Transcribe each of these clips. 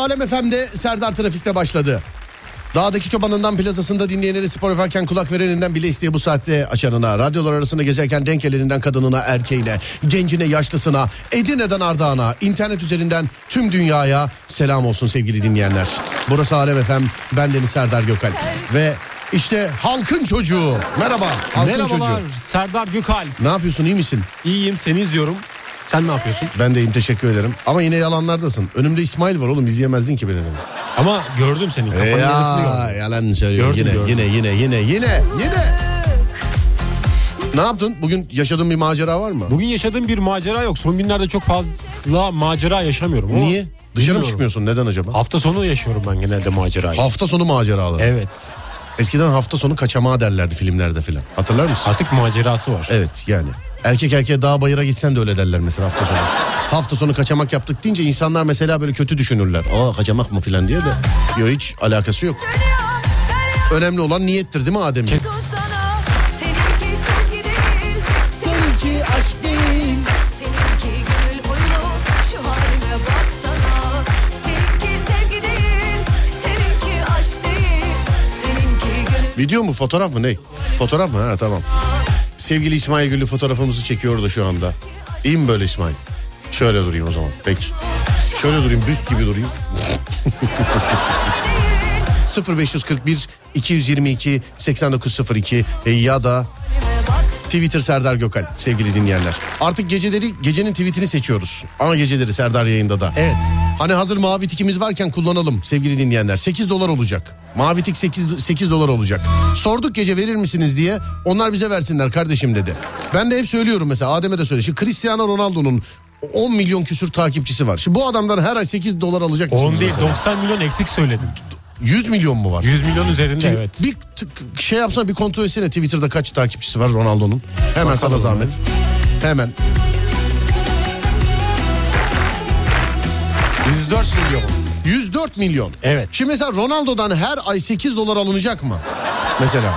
Alem FM'de Serdar Trafik'te başladı. Dağdaki çobanından plazasında dinleyenleri spor yaparken kulak vereninden bile isteye bu saatte açanına, radyolar arasında gezerken denk geleninden kadınına, erkeğine, gencine, yaşlısına, Edirne'den Ardağan'a, internet üzerinden tüm dünyaya selam olsun sevgili dinleyenler. Burası Alem FM, ben Deniz Serdar Gökal ve işte halkın çocuğu. Merhaba, halkın Merhabalar çocuğu. Serdar Gökal. Ne yapıyorsun, iyi misin? İyiyim seni izliyorum. Sen ne yapıyorsun? Ben deyim teşekkür ederim. Ama yine yalanlardasın. Önümde İsmail var oğlum izleyemezdin ki beni. Ama gördüm senin kafanın yarısını Ya gördüm. yalan söylüyor. Gördüm, yine, gördüm. yine yine yine yine yine. Ne yaptın? Bugün yaşadığın bir macera var mı? Bugün yaşadığım bir macera yok. Son günlerde çok fazla macera yaşamıyorum. Ama Niye? Dışarı mı çıkmıyorsun? Neden acaba? Hafta sonu yaşıyorum ben genelde macerayı. Hafta sonu maceraları. evet. Eskiden hafta sonu kaçamağı derlerdi filmlerde filan. Hatırlar mısın? Artık macerası var. Evet yani. Erkek erkeğe dağ bayıra gitsen de öyle derler mesela hafta sonu. hafta sonu kaçamak yaptık deyince insanlar mesela böyle kötü düşünürler. Aa kaçamak mı filan diye de. Yok hiç alakası yok. Önemli olan niyettir değil mi Adem? Video mu fotoğraf mı ne? Fotoğraf mı? Ha tamam. Sevgili İsmail Güllü fotoğrafımızı çekiyor da şu anda. İyi mi böyle İsmail? Şöyle durayım o zaman. Peki. Şöyle durayım büst gibi durayım. 0541 222 8902 e, ya da Twitter Serdar Gökal sevgili dinleyenler. Artık geceleri gecenin tweetini seçiyoruz. Ama geceleri Serdar yayında da. Evet. Hani hazır mavi tikimiz varken kullanalım sevgili dinleyenler. 8 dolar olacak. Mavi tik 8, 8 dolar olacak. Sorduk gece verir misiniz diye. Onlar bize versinler kardeşim dedi. Ben de hep söylüyorum mesela Adem'e de söyle. Şimdi Cristiano Ronaldo'nun 10 milyon küsür takipçisi var. Şimdi bu adamdan her ay 8 dolar alacak mısınız? 10 değil mesela? 90 milyon eksik söyledim. 100 milyon mu var? 100 milyon üzerinde evet. Bir tık- şey yapsana bir kontrol etsene Twitter'da kaç takipçisi var Ronaldo'nun. Hemen sana Bakalım zahmet. Hemen. 104 milyon. 104 milyon. Evet. Şimdi mesela Ronaldo'dan her ay 8 dolar alınacak mı? Mesela.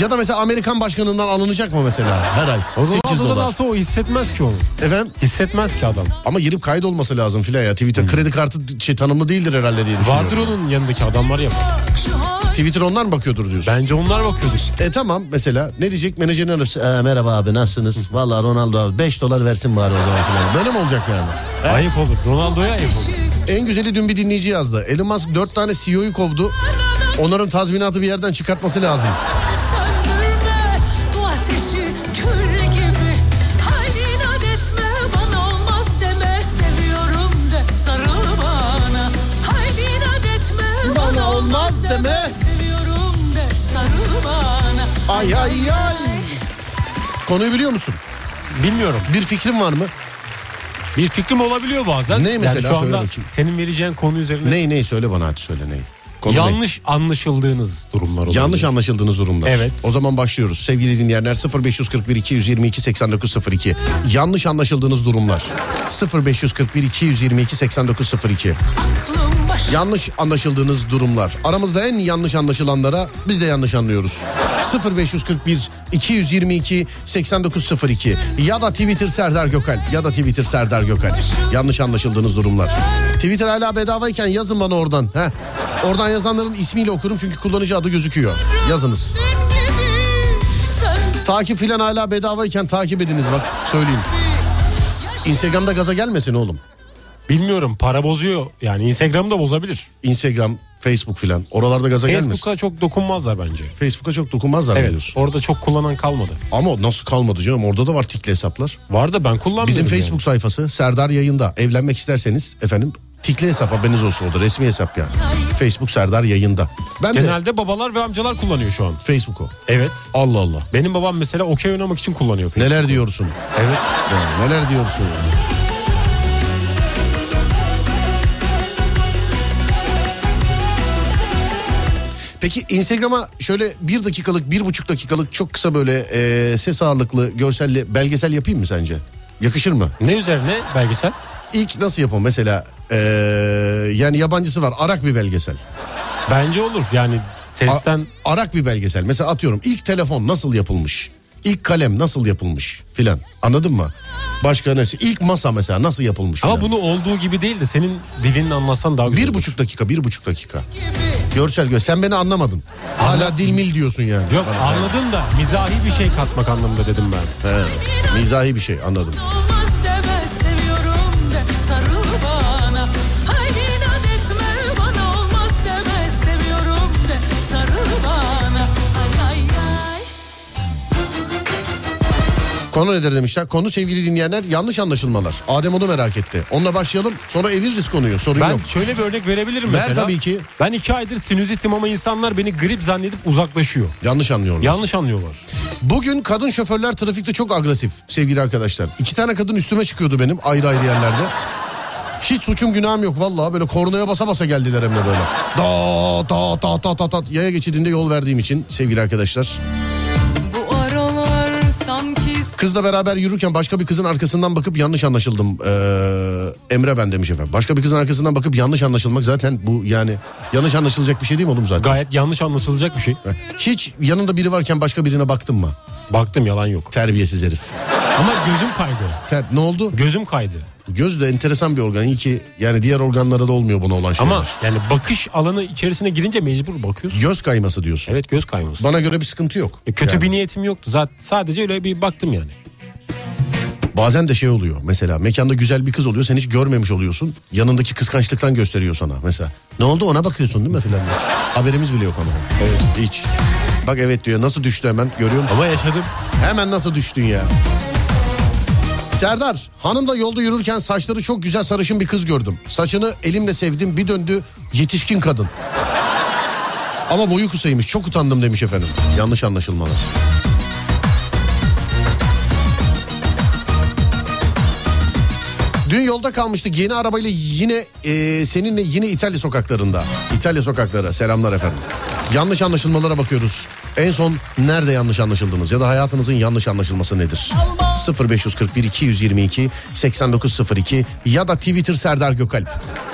Ya da mesela Amerikan başkanından alınacak mı mesela her ay? 8 Ronaldo'dan dolar. alsa o hissetmez ki onu. Efendim? Hissetmez ki adam. Ama girip kaydolması lazım filan ya. Twitter kredi kartı şey tanımlı değildir herhalde diye düşünüyorum. Vardır onun yanındaki adamlar ya. Twitter ondan bakıyordur diyorsun. Bence onlar bakıyordur. E tamam mesela ne diyecek menajerin arası. "Ee, merhaba abi nasılsınız? Valla Ronaldo abi 5 dolar versin bari o zaman filan. Böyle mi olacak yani? He? Ayıp olur. Ronaldo'ya ayıp olur. En güzeli dün bir dinleyici yazdı. Elon Musk 4 tane CEO'yu kovdu. Onların tazminatı bir yerden çıkartması lazım. Olmaz deme Seviyorum de sarıl bana Haydi inat etme Bana olmaz deme. Seviyorum de sarıl bana Ay ay ay. Konuyu biliyor musun? Bilmiyorum. Bir fikrin var mı? Bir fikrim olabiliyor bazen. Ne mesela? Yani şu Söyle anda bakayım. senin vereceğin konu üzerine Ney ney söyle bana hadi söyle ney. Konu ne? yanlış anlaşıldığınız durumlar olabilir. Yanlış anlaşıldığınız durumlar. Evet. O zaman başlıyoruz. Sevgili dinleyenler 0541 222 8902. Yanlış anlaşıldığınız durumlar. 0541 222 8902. Aklım Yanlış anlaşıldığınız durumlar. Aramızda en yanlış anlaşılanlara biz de yanlış anlıyoruz. 0541 222 8902 ya da Twitter Serdar Gökal ya da Twitter Serdar Gökal. Yanlış anlaşıldığınız durumlar. Twitter hala bedavayken yazın bana oradan. Heh. Oradan yazanların ismiyle okurum çünkü kullanıcı adı gözüküyor. Yazınız. Takip filan hala bedavayken takip ediniz bak söyleyeyim. Instagram'da gaza gelmesin oğlum. Bilmiyorum para bozuyor. Yani Instagram'ı da bozabilir. Instagram, Facebook filan. Oralarda gaza gelmesin. Facebook'a çok dokunmazlar bence. Facebook'a çok dokunmazlar Evet diyorsun. orada çok kullanan kalmadı. Ama nasıl kalmadı canım? Orada da var tikli hesaplar. Var da ben kullanmıyorum. Bizim yani. Facebook sayfası Serdar yayında. Evlenmek isterseniz efendim tikli hesap haberiniz olsun orada. Resmi hesap yani. Facebook Serdar yayında. Ben de Genelde babalar ve amcalar kullanıyor şu an. Facebook'u. Evet. Allah Allah. Benim babam mesela okey oynamak için kullanıyor Facebook. Neler diyorsun? Evet. Ya, neler diyorsun? ya? Peki Instagram'a şöyle bir dakikalık, bir buçuk dakikalık çok kısa böyle e, ses ağırlıklı, görselli belgesel yapayım mı sence? Yakışır mı? Ne üzerine belgesel? İlk nasıl yapalım mesela? e, yani yabancısı var, Arak bir belgesel. Bence olur. Yani A- sesten Arak bir belgesel. Mesela atıyorum ilk telefon nasıl yapılmış? İlk kalem nasıl yapılmış filan. Anladın mı? Başka nesi? İlk masa mesela nasıl yapılmış ama bunu olduğu gibi değil de senin dilini anlatsan daha güzel Bir buçuk dakika, bir buçuk dakika. Görsel gör. Sen beni anlamadın. Hala dilmil diyorsun yani. Yok anladım da mizahi bir şey katmak anlamında dedim ben. He, mizahi bir şey anladım. Konu nedir demişler. Konu sevgili dinleyenler yanlış anlaşılmalar. Adem onu merak etti. Onunla başlayalım. Sonra eviririz konuyu. Sorun Ben yok. şöyle bir örnek verebilirim Ver mesela. tabii ki. Ben iki aydır sinüzitim ama insanlar beni grip zannedip uzaklaşıyor. Yanlış anlıyorlar. Yanlış anlıyorlar. Bugün kadın şoförler trafikte çok agresif sevgili arkadaşlar. İki tane kadın üstüme çıkıyordu benim ayrı ayrı yerlerde. Hiç suçum günahım yok vallahi böyle kornaya basa basa geldiler hem de böyle. Da da da da da da yaya geçidinde yol verdiğim için sevgili arkadaşlar. Kızla beraber yürürken başka bir kızın arkasından bakıp yanlış anlaşıldım. Ee, Emre ben demiş efendim. Başka bir kızın arkasından bakıp yanlış anlaşılmak zaten bu yani yanlış anlaşılacak bir şey değil mi oğlum zaten? Gayet yanlış anlaşılacak bir şey. Hiç yanında biri varken başka birine baktın mı? Baktım yalan yok. Terbiyesiz herif. Ama gözüm kaydı. Ter, ne oldu? Gözüm kaydı. Göz de enteresan bir organ. İyi ki yani diğer organlara da olmuyor buna olan şeyler. Ama yani bakış alanı içerisine girince mecbur bakıyorsun. Göz kayması diyorsun. Evet göz kayması. Bana göre bir sıkıntı yok. E, kötü Yani bir niyetim yoktu. Zaten sadece öyle bir baktım yani. Bazen de şey oluyor mesela mekanda güzel bir kız oluyor sen hiç görmemiş oluyorsun. Yanındaki kıskançlıktan gösteriyor sana mesela. Ne oldu ona bakıyorsun değil mi filan diye. Haberimiz bile yok ama. Evet. Hiç. Bak evet diyor nasıl düştü hemen görüyor musun? Ama yaşadım. Hemen nasıl düştün ya. Serdar hanım da yolda yürürken saçları çok güzel sarışın bir kız gördüm. Saçını elimle sevdim bir döndü yetişkin kadın. Ama boyu kısaymış çok utandım demiş efendim. Yanlış anlaşılmalar. Dün yolda kalmıştık yeni arabayla yine e, seninle yine İtalya sokaklarında. İtalya sokakları selamlar efendim. Yanlış anlaşılmalara bakıyoruz. En son nerede yanlış anlaşıldınız ya da hayatınızın yanlış anlaşılması nedir? 0541 222 8902 ya da Twitter Serdar Gökalp.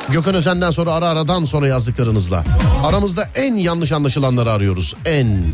Gökhan Özen'den sonra ara aradan sonra yazdıklarınızla. Aramızda en yanlış anlaşılanları arıyoruz. En.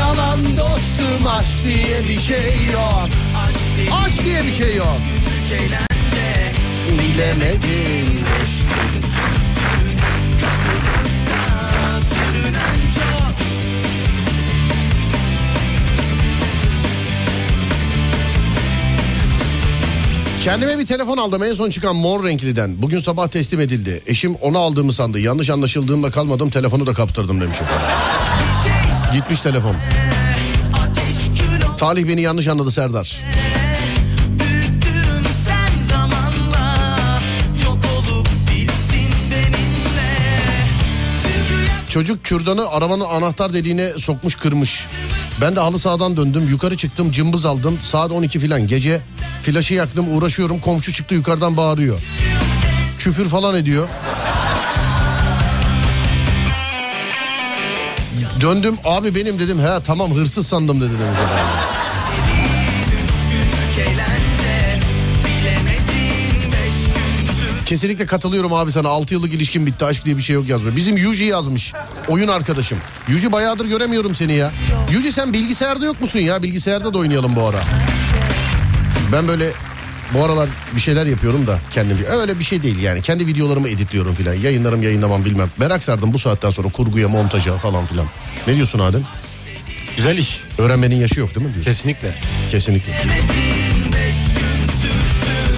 Aşkım aşk diye bir şey yok. Aşk diye bir şey yok. Bilemedim. Kendime bir telefon aldım en son çıkan mor renkliden. Bugün sabah teslim edildi. Eşim onu aldığımı sandı. Yanlış anlaşıldığımda kalmadım telefonu da kaptırdım demiş efendim. Gitmiş telefon. Talih beni yanlış anladı Serdar. Çocuk kürdanı arabanın anahtar deliğine sokmuş kırmış. Ben de halı sahadan döndüm yukarı çıktım cımbız aldım saat 12 filan gece flaşı yaktım uğraşıyorum komşu çıktı yukarıdan bağırıyor. Küfür falan ediyor. Döndüm abi benim dedim he tamam hırsız sandım dedi demiş Kesinlikle katılıyorum abi sana 6 yıllık ilişkin bitti aşk diye bir şey yok yazmıyor. Bizim Yuji yazmış oyun arkadaşım. Yuji bayağıdır göremiyorum seni ya. Yuji sen bilgisayarda yok musun ya bilgisayarda da oynayalım bu ara. Ben böyle bu aralar bir şeyler yapıyorum da kendim. Öyle bir şey değil yani. Kendi videolarımı editliyorum filan. Yayınlarım yayınlamam bilmem. Merak sardım bu saatten sonra kurguya, montaja falan filan. Ne diyorsun Adem? Güzel iş. Öğrenmenin yaşı yok değil mi diyorsun? Kesinlikle. Kesinlikle.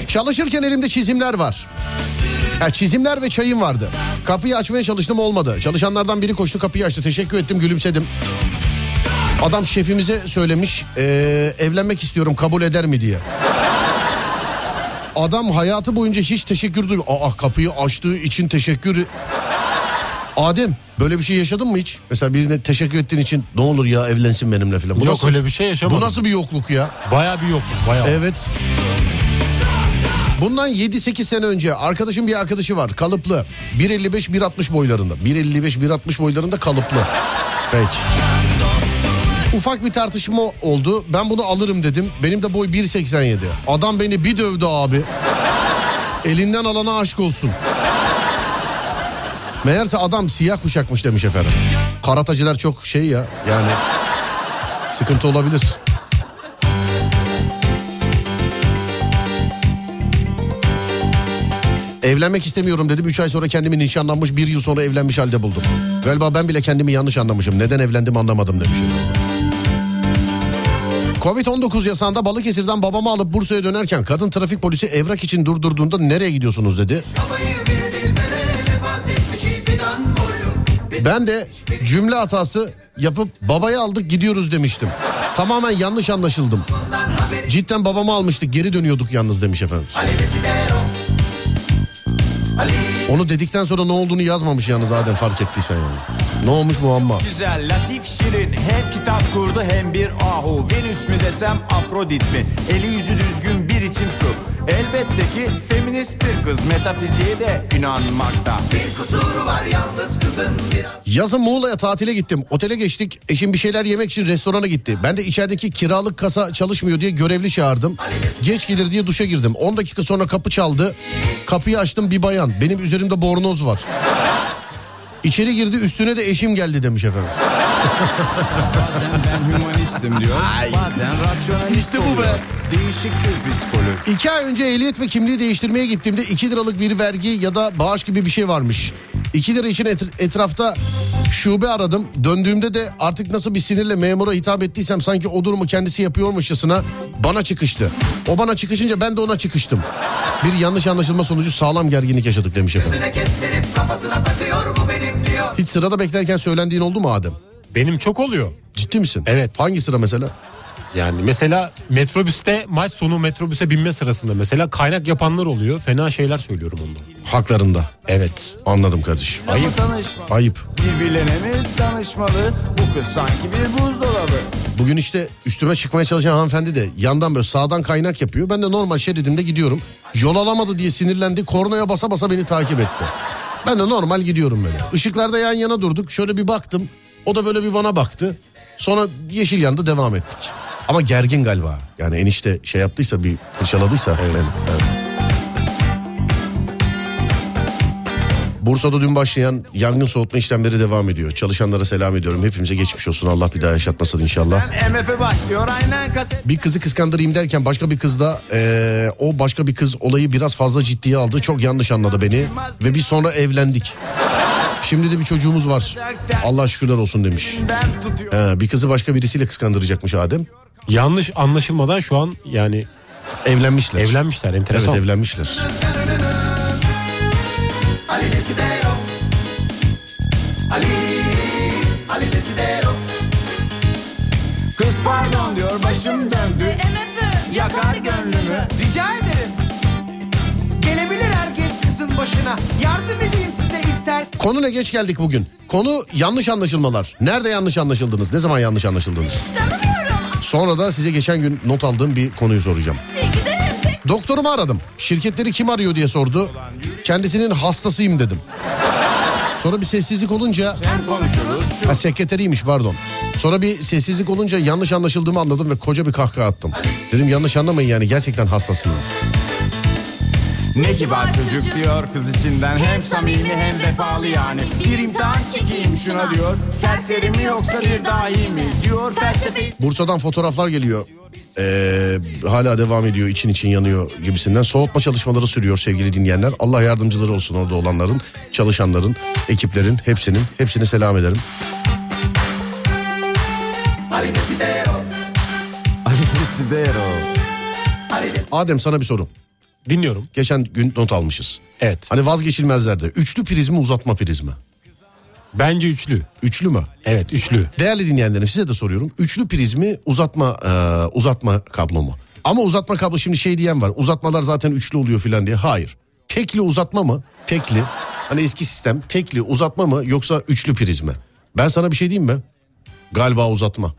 Çalışırken elimde çizimler var. Ha, çizimler ve çayım vardı. Kapıyı açmaya çalıştım olmadı. Çalışanlardan biri koştu kapıyı açtı. Teşekkür ettim gülümsedim. Adam şefimize söylemiş eee, evlenmek istiyorum kabul eder mi diye. Adam hayatı boyunca hiç teşekkür duymuyor. Aa kapıyı açtığı için teşekkür... Adem böyle bir şey yaşadın mı hiç? Mesela birine teşekkür ettiğin için ne olur ya evlensin benimle falan. Bu Yok nasıl, öyle bir şey yaşamadım. Bu nasıl bir yokluk ya? Baya bir yokluk baya. Evet. Bundan 7-8 sene önce arkadaşım bir arkadaşı var kalıplı. 1.55-1.60 boylarında. 1.55-1.60 boylarında kalıplı. Peki. Ufak bir tartışma oldu. Ben bunu alırım dedim. Benim de boy 1.87. Adam beni bir dövdü abi. Elinden alana aşk olsun. Meğerse adam siyah kuşakmış demiş efendim. Karatacılar çok şey ya yani sıkıntı olabilir. Evlenmek istemiyorum dedim. 3 ay sonra kendimi nişanlanmış bir yıl sonra evlenmiş halde buldum. Galiba ben bile kendimi yanlış anlamışım. Neden evlendim anlamadım demişim. Covid-19 yasağında Balıkesir'den babamı alıp Bursa'ya dönerken kadın trafik polisi evrak için durdurduğunda nereye gidiyorsunuz dedi. Ben de cümle hatası yapıp babayı aldık gidiyoruz demiştim. Tamamen yanlış anlaşıldım. Cidden babamı almıştık geri dönüyorduk yalnız demiş efendim. Onu dedikten sonra ne olduğunu yazmamış yalnız Adem fark ettiysen yani. Ne olmuş muamma? Güzel, latif, şirin Hem kitap kurdu hem bir ahu Venüs mü desem Afrodit mi Eli yüzü düzgün bir içim su Elbette ki feminist bir kız Metafiziğe de inanmakta Yazın Muğla'ya tatile gittim. Otele geçtik. Eşim bir şeyler yemek için restorana gitti. Ben de içerideki kiralık kasa çalışmıyor diye görevli çağırdım. Geç gelir diye duşa girdim. 10 dakika sonra kapı çaldı. Kapıyı açtım bir bayan. Benim üzerimde bornoz var. İçeri girdi üstüne de eşim geldi demiş efendim. Bazen ben hümanistim diyor Bazen rasyonalist İşte bu be. oluyor. Değişik bir psikoloji İki ay önce ehliyet ve kimliği değiştirmeye gittiğimde 2 liralık bir vergi ya da bağış gibi bir şey varmış. 2 lira için et- etrafta şube aradım. Döndüğümde de artık nasıl bir sinirle memura hitap ettiysem sanki o durumu kendisi yapıyormuşçasına bana çıkıştı. O bana çıkışınca ben de ona çıkıştım. Bir yanlış anlaşılma sonucu sağlam gerginlik yaşadık demiş efendim. Hiç sırada beklerken söylendiğin oldu mu Adem? Benim çok oluyor. Ciddi misin? Evet. Hangi sıra mesela? Yani mesela metrobüste maç sonu metrobüse binme sırasında mesela kaynak yapanlar oluyor. Fena şeyler söylüyorum ondan. Haklarında. Evet. Anladım kardeşim. Ayıp tanışma Ayıp. Birbirlerine mi danışmalı Bu kız sanki bir buzdolabı Bugün işte üstüme çıkmaya çalışan hanımefendi de yandan böyle sağdan kaynak yapıyor. Ben de normal şeridimde gidiyorum. Yol alamadı diye sinirlendi. Kornaya basa basa beni takip etti. Ben de normal gidiyorum böyle. Işıklarda yan yana durduk. Şöyle bir baktım. O da böyle bir bana baktı. Sonra yeşil yandı devam ettik. Ama gergin galiba. Yani enişte şey yaptıysa bir fırçaladıysa. Evet. evet. Bursa'da dün başlayan yangın soğutma işlemleri devam ediyor. Çalışanlara selam ediyorum. Hepimize geçmiş olsun. Allah bir daha yaşatmasın inşallah. Bir kızı kıskandırayım derken başka bir kız da eee, o başka bir kız olayı biraz fazla ciddiye aldı. Çok yanlış anladı beni ve biz sonra evlendik. Şimdi de bir çocuğumuz var. Allah şükürler olsun demiş. He, bir kızı başka birisiyle kıskandıracakmış Adem. Yanlış anlaşılmadan şu an yani Evlenmişler. evlenmişler enteresan. Evet evlenmişler. Diyor başım döndü. Yakar gönlümü. Rica ederim. Gelebilir herkes kızın başına. Yardım edeyim size ister. Konu ne geç geldik bugün. Konu yanlış anlaşılmalar. Nerede yanlış anlaşıldınız? Ne zaman yanlış anlaşıldınız? Sonra da size geçen gün not aldığım bir konuyu soracağım. Doktorumu aradım. Şirketleri kim arıyor diye sordu. Kendisinin hastasıyım dedim. Sonra bir sessizlik olunca... Konuşuruz. Ha sekreteriymiş pardon. Sonra bir sessizlik olunca yanlış anlaşıldığımı anladım ve koca bir kahkaha attım. Dedim yanlış anlamayın yani gerçekten hastasıyım. Ne kibar çocuk diyor kız içinden hem samimi hem vefalı yani Bir imtihan çekeyim şuna diyor Serseri mi yoksa bir dahi mi diyor felsefe Bursa'dan fotoğraflar geliyor. Ee, hala devam ediyor için için yanıyor gibisinden. Soğutma çalışmaları sürüyor sevgili dinleyenler. Allah yardımcıları olsun orada olanların, çalışanların, ekiplerin hepsinin. Hepsine selam ederim. Adem sana bir soru. Dinliyorum. Geçen gün not almışız. Evet. Hani vazgeçilmezlerde. Üçlü priz mi uzatma priz mi? Bence üçlü. Üçlü mü? Evet üçlü. Değerli dinleyenlerim size de soruyorum. Üçlü priz mi uzatma e, uzatma kablo mu? Ama uzatma kablo şimdi şey diyen var. Uzatmalar zaten üçlü oluyor filan diye. Hayır. Tekli uzatma mı? Tekli. Hani eski sistem tekli uzatma mı yoksa üçlü priz mi? Ben sana bir şey diyeyim mi? Galiba uzatma.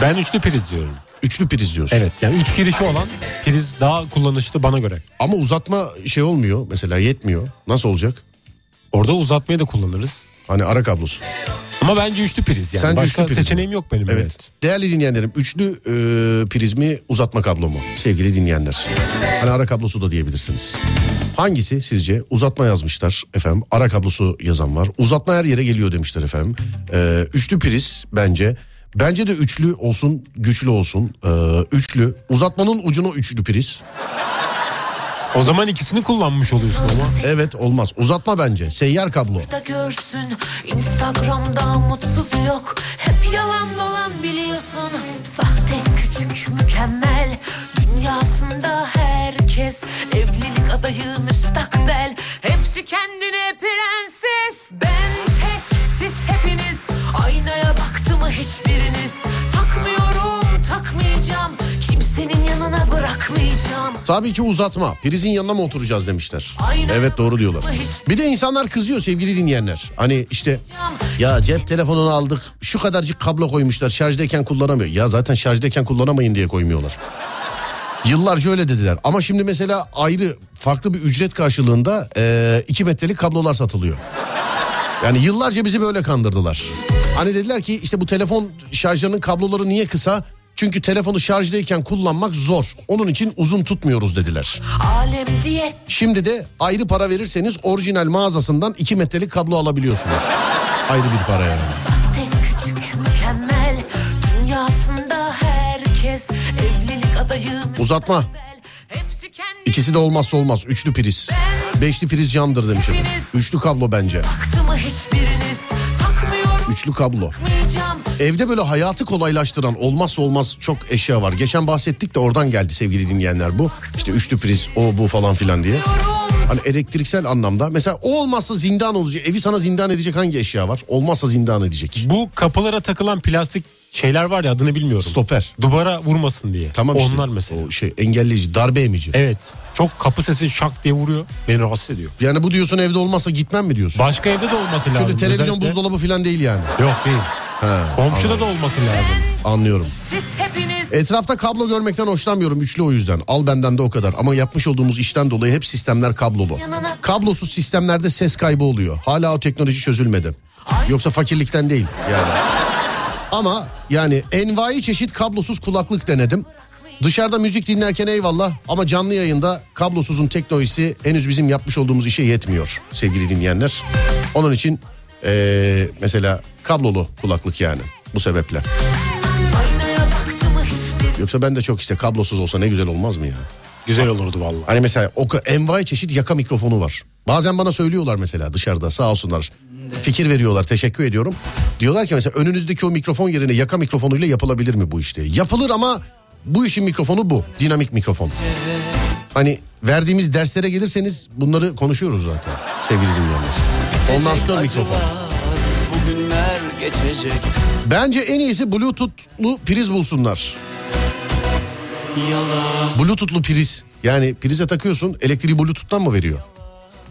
Ben üçlü priz diyorum. Üçlü priz diyorsun. Evet yani üç girişi olan priz daha kullanışlı bana göre. Ama uzatma şey olmuyor mesela yetmiyor. Nasıl olacak? Orada uzatmayı da kullanırız. Hani ara kablosu. Ama bence üçlü priz yani. Sence Başka üçlü priz mi? seçeneğim yok benim. Evet. Evet. Değerli dinleyenlerim üçlü e, priz mi uzatma kablo mu? Sevgili dinleyenler. Hani ara kablosu da diyebilirsiniz. Hangisi sizce? Uzatma yazmışlar efendim. Ara kablosu yazan var. Uzatma her yere geliyor demişler efendim. E, üçlü priz bence. Bence de üçlü olsun, güçlü olsun. E, üçlü. Uzatmanın ucunu üçlü priz. O zaman ikisini kullanmış oluyorsun ama. Evet olmaz. Uzatma bence. Seyyar kablo. da görsün Instagram'da mutsuz yok Hep yalan dolan biliyorsun Sahte küçük mükemmel Dünyasında herkes Evlilik adayı müstakbel Hepsi kendine prenses Ben tek siz hepiniz hiçbiriniz Takmıyorum takmayacağım Kimsenin yanına bırakmayacağım Tabii ki uzatma. Prizin yanına mı oturacağız demişler. Aynen. Evet doğru diyorlar. Bir de insanlar kızıyor sevgili dinleyenler. Hani işte ya cep telefonunu aldık şu kadarcık kablo koymuşlar şarjdayken kullanamıyor. Ya zaten şarjdayken kullanamayın diye koymuyorlar. Yıllarca öyle dediler. Ama şimdi mesela ayrı farklı bir ücret karşılığında 2 metrelik kablolar satılıyor. Yani yıllarca bizi böyle kandırdılar. Hani dediler ki işte bu telefon şarjlarının kabloları niye kısa? Çünkü telefonu şarjdayken kullanmak zor. Onun için uzun tutmuyoruz dediler. Şimdi de ayrı para verirseniz orijinal mağazasından 2 metrelik kablo alabiliyorsunuz. Ayrı bir para yani. Sahte küçük mükemmel Dünyasında herkes Evlilik adayı Uzatma. İkisi de olmazsa olmaz. Üçlü priz. Beşli priz candır demiş efendim. Üçlü kablo bence. Üçlü kablo. Evde böyle hayatı kolaylaştıran olmazsa olmaz çok eşya var. Geçen bahsettik de oradan geldi sevgili dinleyenler bu. İşte üçlü priz o bu falan filan diye. Hani elektriksel anlamda mesela o olmazsa zindan olacak. Evi sana zindan edecek hangi eşya var? Olmazsa zindan edecek. Bu kapılara takılan plastik şeyler var ya adını bilmiyorum. Stoper. Duvara vurmasın diye. Tamam işte. Onlar mesela. O şey engelleyici, darbe emici. Evet. Çok kapı sesi şak diye vuruyor. Beni rahatsız ediyor. Yani bu diyorsun evde olmazsa gitmem mi diyorsun? Başka evde de olması lazım. Şöyle televizyon Özellikle- buzdolabı falan değil yani. Yok değil. Ha, Komşuda da olması lazım. anlıyorum. Siz hepiniz Etrafta kablo görmekten hoşlanmıyorum üçlü o yüzden. Al benden de o kadar. Ama yapmış olduğumuz işten dolayı hep sistemler kablolu. Kablosuz sistemlerde ses kaybı oluyor. Hala o teknoloji çözülmedi. Yoksa fakirlikten değil yani. Ama yani envai çeşit kablosuz kulaklık denedim. Dışarıda müzik dinlerken eyvallah ama canlı yayında kablosuzun teknolojisi henüz bizim yapmış olduğumuz işe yetmiyor sevgili dinleyenler. Onun için eee, mesela kablolu kulaklık yani bu sebeple. Yoksa ben de çok işte kablosuz olsa ne güzel olmaz mı ya? Güzel olurdu vallahi. Hani mesela o envai çeşit yaka mikrofonu var. Bazen bana söylüyorlar mesela dışarıda sağ olsunlar. Fikir veriyorlar teşekkür ediyorum. Diyorlar ki mesela önünüzdeki o mikrofon yerine yaka mikrofonuyla yapılabilir mi bu işte? Yapılır ama bu işin mikrofonu bu. Dinamik mikrofon. Hani verdiğimiz derslere gelirseniz bunları konuşuyoruz zaten sevgili dinleyenler. Kondansatör mikrofon. Bugünler geçecek Bence en iyisi bluetoothlu priz bulsunlar. Yalan Bluetoothlu priz. Yani prize takıyorsun elektriği bluetooth'tan mı veriyor?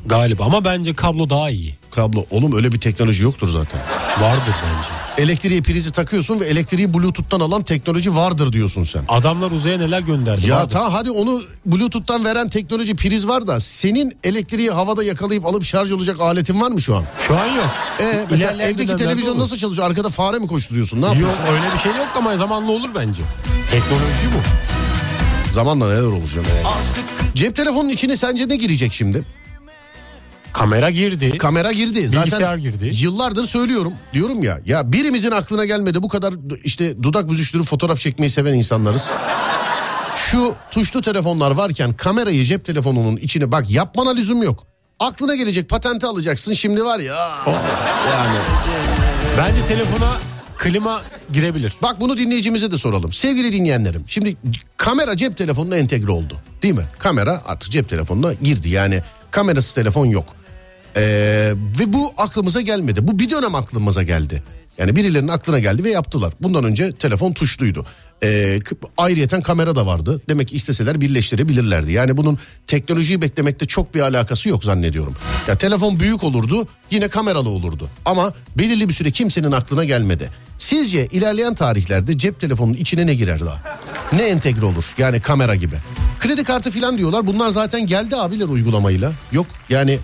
Galiba ama bence kablo daha iyi. Kablo. Oğlum öyle bir teknoloji yoktur zaten. Vardır bence. Elektriğe prizi takıyorsun ve elektriği bluetooth'tan alan teknoloji vardır diyorsun sen. Adamlar uzaya neler gönderdi. Ya vardır. ta hadi onu bluetooth'tan veren teknoloji priz var da senin elektriği havada yakalayıp alıp şarj olacak aletin var mı şu an? Şu an yok. Ee, mesela İlerleyen evdeki televizyon nasıl çalışıyor? Arkada fare mi koşturuyorsun? Ne Yok yapıyorsun? öyle bir şey yok ama zamanla olur bence. Teknoloji bu. Zamanla neler olacak? Cep telefonunun içine sence ne girecek şimdi? Kamera girdi. Kamera girdi. Zaten Bilgisayar girdi. Yıllardır söylüyorum. Diyorum ya ya birimizin aklına gelmedi bu kadar işte dudak büzüştürüp fotoğraf çekmeyi seven insanlarız. Şu tuşlu telefonlar varken kamerayı cep telefonunun içine bak yapmana lüzum yok. Aklına gelecek patenti alacaksın şimdi var ya. Yani Bence telefona klima girebilir. bak bunu dinleyicimize de soralım. Sevgili dinleyenlerim şimdi kamera cep telefonuna entegre oldu. Değil mi? Kamera artık cep telefonuna girdi yani kamerasız telefon yok. Ee, ve bu aklımıza gelmedi. Bu bir dönem aklımıza geldi. Yani birilerinin aklına geldi ve yaptılar. Bundan önce telefon tuşluydu. Ee, ayrıyeten kamera da vardı. Demek ki isteseler birleştirebilirlerdi. Yani bunun teknolojiyi beklemekte çok bir alakası yok zannediyorum. Ya telefon büyük olurdu, yine kameralı olurdu. Ama belirli bir süre kimsenin aklına gelmedi. Sizce ilerleyen tarihlerde cep telefonunun içine ne girer daha? Ne entegre olur? Yani kamera gibi. Kredi kartı falan diyorlar. Bunlar zaten geldi abiler uygulamayla. Yok yani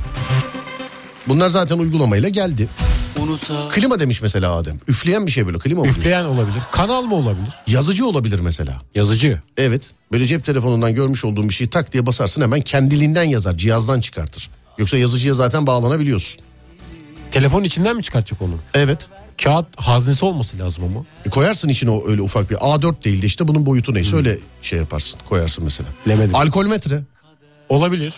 bunlar zaten uygulamayla geldi. unutar Klima demiş mesela Adem. Üfleyen bir şey böyle klima oluyor. Üfleyen olabilir. Kanal mı olabilir? Yazıcı olabilir mesela. Yazıcı. Evet. Böyle cep telefonundan görmüş olduğun bir şeyi tak diye basarsın hemen kendiliğinden yazar. Cihazdan çıkartır. Yoksa yazıcıya zaten bağlanabiliyorsun. Telefon içinden mi çıkartacak onu? Evet. Kağıt haznesi olması lazım ama. E koyarsın içine o öyle ufak bir A4 değil de işte bunun boyutu neyse öyle şey yaparsın. Koyarsın mesela. Bilemedim. Alkolmetre. Olabilir.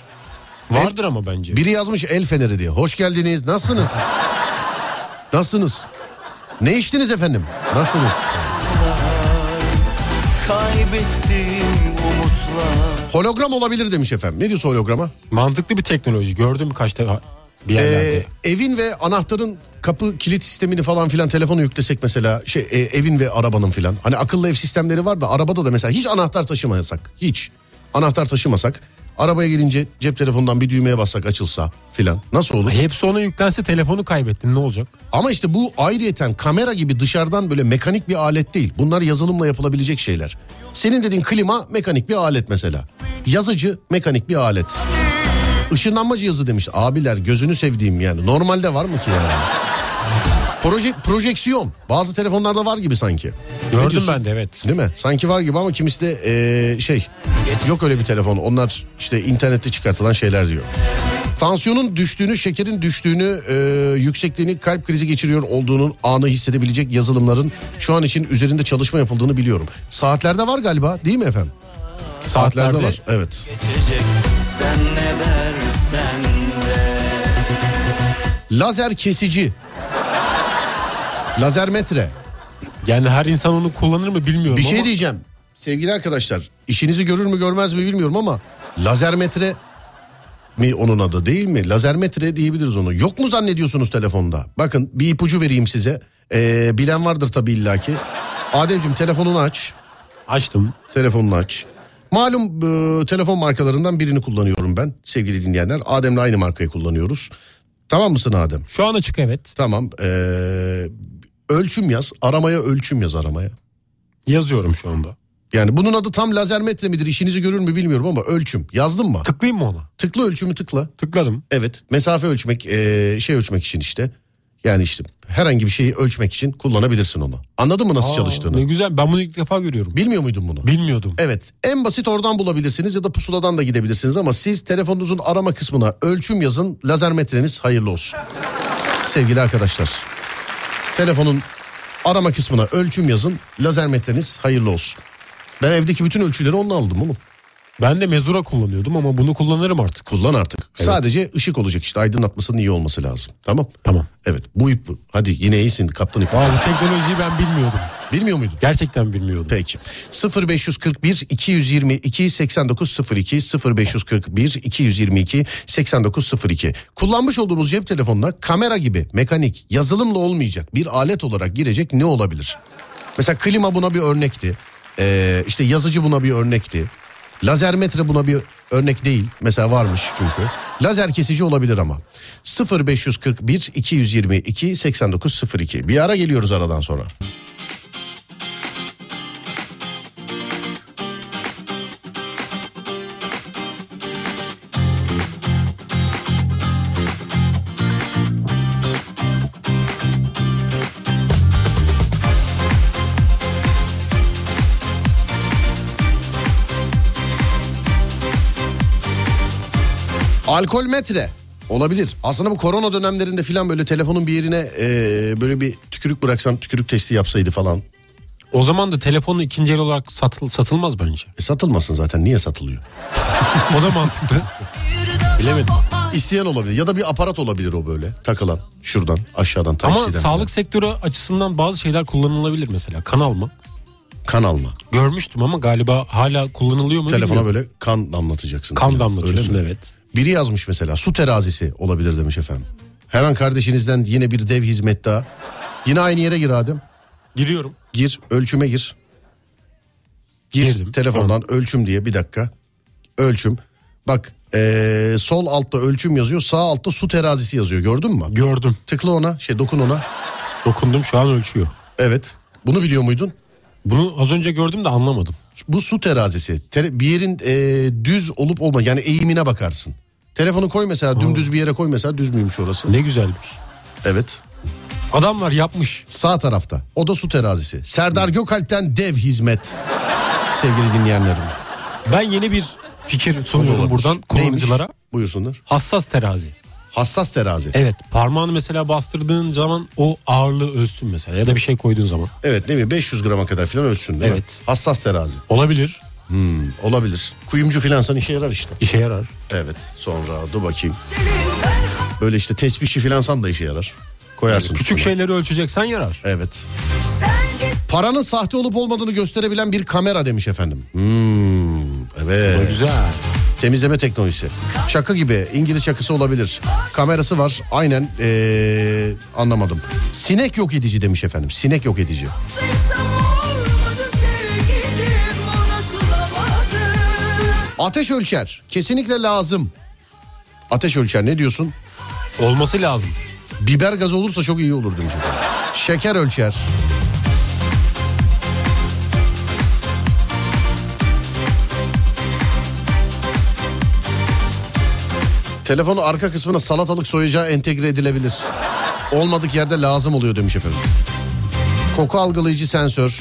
Vardır ama bence. Biri yazmış el feneri diye. Hoş geldiniz. Nasılsınız? Nasılsınız? Ne içtiniz efendim? Nasılsınız? Kaybettiğim umutlar Hologram olabilir demiş efendim. Ne diyorsun holograma? Mantıklı bir teknoloji. Gördüm birkaç defa bir yerlerde. Ee, evin ve anahtarın kapı kilit sistemini falan filan telefonu yüklesek mesela şey e, evin ve arabanın filan. Hani akıllı ev sistemleri var da arabada da mesela hiç anahtar taşımasak hiç anahtar taşımasak arabaya gelince cep telefonundan bir düğmeye bassak açılsa filan nasıl olur? Hepsi ona yüklense telefonu kaybettin ne olacak? Ama işte bu ayrıyeten kamera gibi dışarıdan böyle mekanik bir alet değil. Bunlar yazılımla yapılabilecek şeyler. Senin dediğin klima mekanik bir alet mesela. Yazıcı mekanik bir alet. Işınlanma cihazı demiş. Abiler gözünü sevdiğim yani. Normalde var mı ki yani? Proje, projeksiyon. Bazı telefonlarda var gibi sanki. Gördüm ben de evet. Değil mi? Sanki var gibi ama kimisi de eee, şey yok öyle bir telefon. Onlar işte internette çıkartılan şeyler diyor. Tansiyonun düştüğünü, şekerin düştüğünü, eee, yüksekliğini, kalp krizi geçiriyor olduğunun anı hissedebilecek yazılımların şu an için üzerinde çalışma yapıldığını biliyorum. Saatlerde var galiba değil mi efendim? Saatlerde, Saatlerde- var. Evet. geçecek Sen ne dersen de Lazer kesici. Lazer metre. Yani her insan onu kullanır mı bilmiyorum Bir şey ama diyeceğim. Sevgili arkadaşlar işinizi görür mü görmez mi bilmiyorum ama lazer metre mi onun adı değil mi? Lazer metre diyebiliriz onu. Yok mu zannediyorsunuz telefonda? Bakın bir ipucu vereyim size. Ee, bilen vardır tabii illaki. Ademciğim telefonunu aç. açtım. Telefonunu aç. Malum e, telefon markalarından birini kullanıyorum ben sevgili dinleyenler. Adem'le aynı markayı kullanıyoruz. Tamam mısın Adem? Şu an açık evet. Tamam. Ee, ölçüm yaz. Aramaya ölçüm yaz aramaya. Yazıyorum şu anda. Yani bunun adı tam lazer metre midir işinizi görür mü bilmiyorum ama ölçüm. Yazdın mı? Tıklayayım mı ona? Tıkla ölçümü tıkla. Tıkladım. Evet mesafe ölçmek eee, şey ölçmek için işte. Yani işte herhangi bir şeyi ölçmek için kullanabilirsin onu. Anladın mı nasıl Aa, çalıştığını? Ne güzel ben bunu ilk defa görüyorum. Bilmiyor muydun bunu? Bilmiyordum. Evet en basit oradan bulabilirsiniz ya da pusuladan da gidebilirsiniz ama siz telefonunuzun arama kısmına ölçüm yazın lazer metreniz hayırlı olsun. Sevgili arkadaşlar telefonun arama kısmına ölçüm yazın lazer metreniz hayırlı olsun. Ben evdeki bütün ölçüleri onunla aldım oğlum. Ben de mezura kullanıyordum ama bunu kullanırım artık. Kullan artık. Sadece ışık olacak işte aydınlatmasının iyi olması lazım. Tamam. Tamam. Evet bu ip bu. Hadi yine iyisin kaptan ip. Aa, bu teknolojiyi ben bilmiyordum. Bilmiyor muydun? Gerçekten bilmiyordum. Peki 0541 222 8902 0541 222 8902 kullanmış olduğumuz cep telefonuna kamera gibi mekanik yazılımla olmayacak bir alet olarak girecek ne olabilir? Mesela klima buna bir örnekti. Ee, işte yazıcı buna bir örnekti. Lazer metre buna bir örnek değil. Mesela varmış çünkü. Lazer kesici olabilir ama. 0541 222 8902 bir ara geliyoruz aradan sonra. Alkol metre olabilir. Aslında bu korona dönemlerinde filan böyle telefonun bir yerine e, böyle bir tükürük bıraksan tükürük testi yapsaydı falan. O zaman da telefonu ikinci el olarak satıl, satılmaz bence. E, satılmasın zaten niye satılıyor? O da mantıklı. Bilemedim. İsteyen olabilir ya da bir aparat olabilir o böyle takılan şuradan aşağıdan Ama Type-C'den sağlık sektörü açısından bazı şeyler kullanılabilir mesela. Kan alma. kan alma. Görmüştüm ama galiba hala kullanılıyor mu Telefona bilmiyorum. böyle kan damlatacaksın. Kan filan. damlatıyorsun Öyle mi? evet. Biri yazmış mesela su terazisi olabilir demiş efendim. Hemen kardeşinizden yine bir dev hizmet daha. Yine aynı yere gir Adem. Giriyorum. Gir ölçüme gir. Gir Girdim. telefondan ölçüm diye bir dakika. Ölçüm. Bak ee, sol altta ölçüm yazıyor sağ altta su terazisi yazıyor gördün mü? Gördüm. Tıkla ona şey dokun ona. Dokundum şu an ölçüyor. Evet bunu biliyor muydun? Bunu az önce gördüm de anlamadım. Bu su terazisi. Te- bir yerin ee, düz olup olma yani eğimine bakarsın. Telefonu koy mesela dümdüz bir yere koy mesela düz müymüş orası? Ne güzelmiş. Evet. Adamlar yapmış. Sağ tarafta. O da su terazisi. Serdar Gökalp'ten dev hizmet. Sevgili dinleyenlerim. Ben yeni bir fikir sunuyorum buradan kullanıcılara. Neymiş? Buyursunlar. Hassas terazi. Hassas terazi. Evet parmağını mesela bastırdığın zaman o ağırlığı ölçsün mesela ya da bir şey koyduğun zaman. Evet değil mi? 500 grama kadar falan ölçsün değil mi? Evet. Hassas terazi. Olabilir. Olabilir. Kuyumcu filansan işe yarar işte. işe yarar. Evet. Sonra dur bakayım. Böyle işte tesbihçi filansan da işe yarar. Koyarsın. Küçük üstüne. şeyleri ölçeceksen yarar. Evet. Paranın sahte olup olmadığını gösterebilen bir kamera demiş efendim. Hmm, evet. güzel. Temizleme teknolojisi. Çakı gibi İngiliz çakısı olabilir. Kamerası var. Aynen ee, anlamadım. Sinek yok edici demiş efendim. Sinek yok edici. Ateş ölçer. Kesinlikle lazım. Ateş ölçer ne diyorsun? Olması lazım. Biber gazı olursa çok iyi olur demiş. Şeker ölçer. Telefonu arka kısmına salatalık soyacağı entegre edilebilir. Olmadık yerde lazım oluyor demiş efendim. Koku algılayıcı sensör,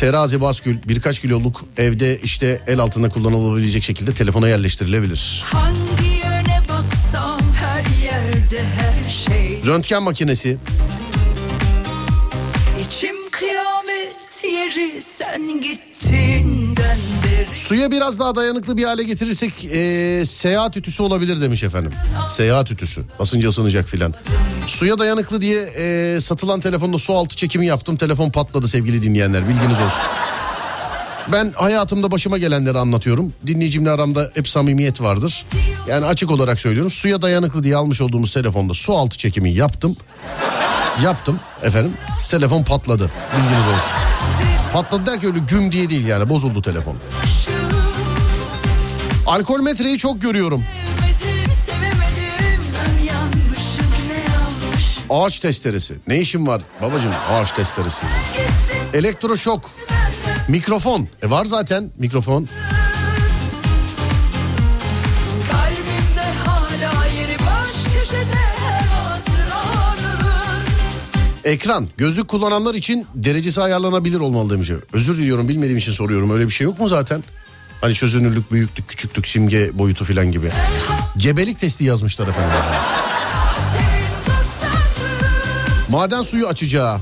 terazi baskül birkaç kiloluk evde işte el altında kullanılabilecek şekilde telefona yerleştirilebilir. Hangi yöne baksam her yerde her şey Röntgen makinesi, İçim kıyamet yeri sen gittiğinden Suya biraz daha dayanıklı bir hale getirirsek eee, seyahat ütüsü olabilir demiş efendim. Seyahat ütüsü. Basınca ısınacak filan. Suya dayanıklı diye eee, satılan telefonda su altı çekimi yaptım. Telefon patladı sevgili dinleyenler bilginiz olsun. Ben hayatımda başıma gelenleri anlatıyorum. Dinleyicimle aramda hep samimiyet vardır. Yani açık olarak söylüyorum. Suya dayanıklı diye almış olduğumuz telefonda su altı çekimi yaptım. Yaptım efendim. Telefon patladı. Bilginiz olsun. Patladı derken öyle güm diye değil yani bozuldu telefon. Alkol metreyi çok görüyorum. Ağaç testeresi. Ne işin var babacığım ağaç testeresi? Elektroşok. Mikrofon. E var zaten mikrofon. Kalbimde Ekran gözlük kullananlar için derecesi ayarlanabilir olmalı demiş. Özür diliyorum bilmediğim için soruyorum öyle bir şey yok mu zaten? Hani çözünürlük, büyüklük, küçüklük, simge boyutu filan gibi. Gebelik testi yazmışlar efendim. Maden suyu açacağı.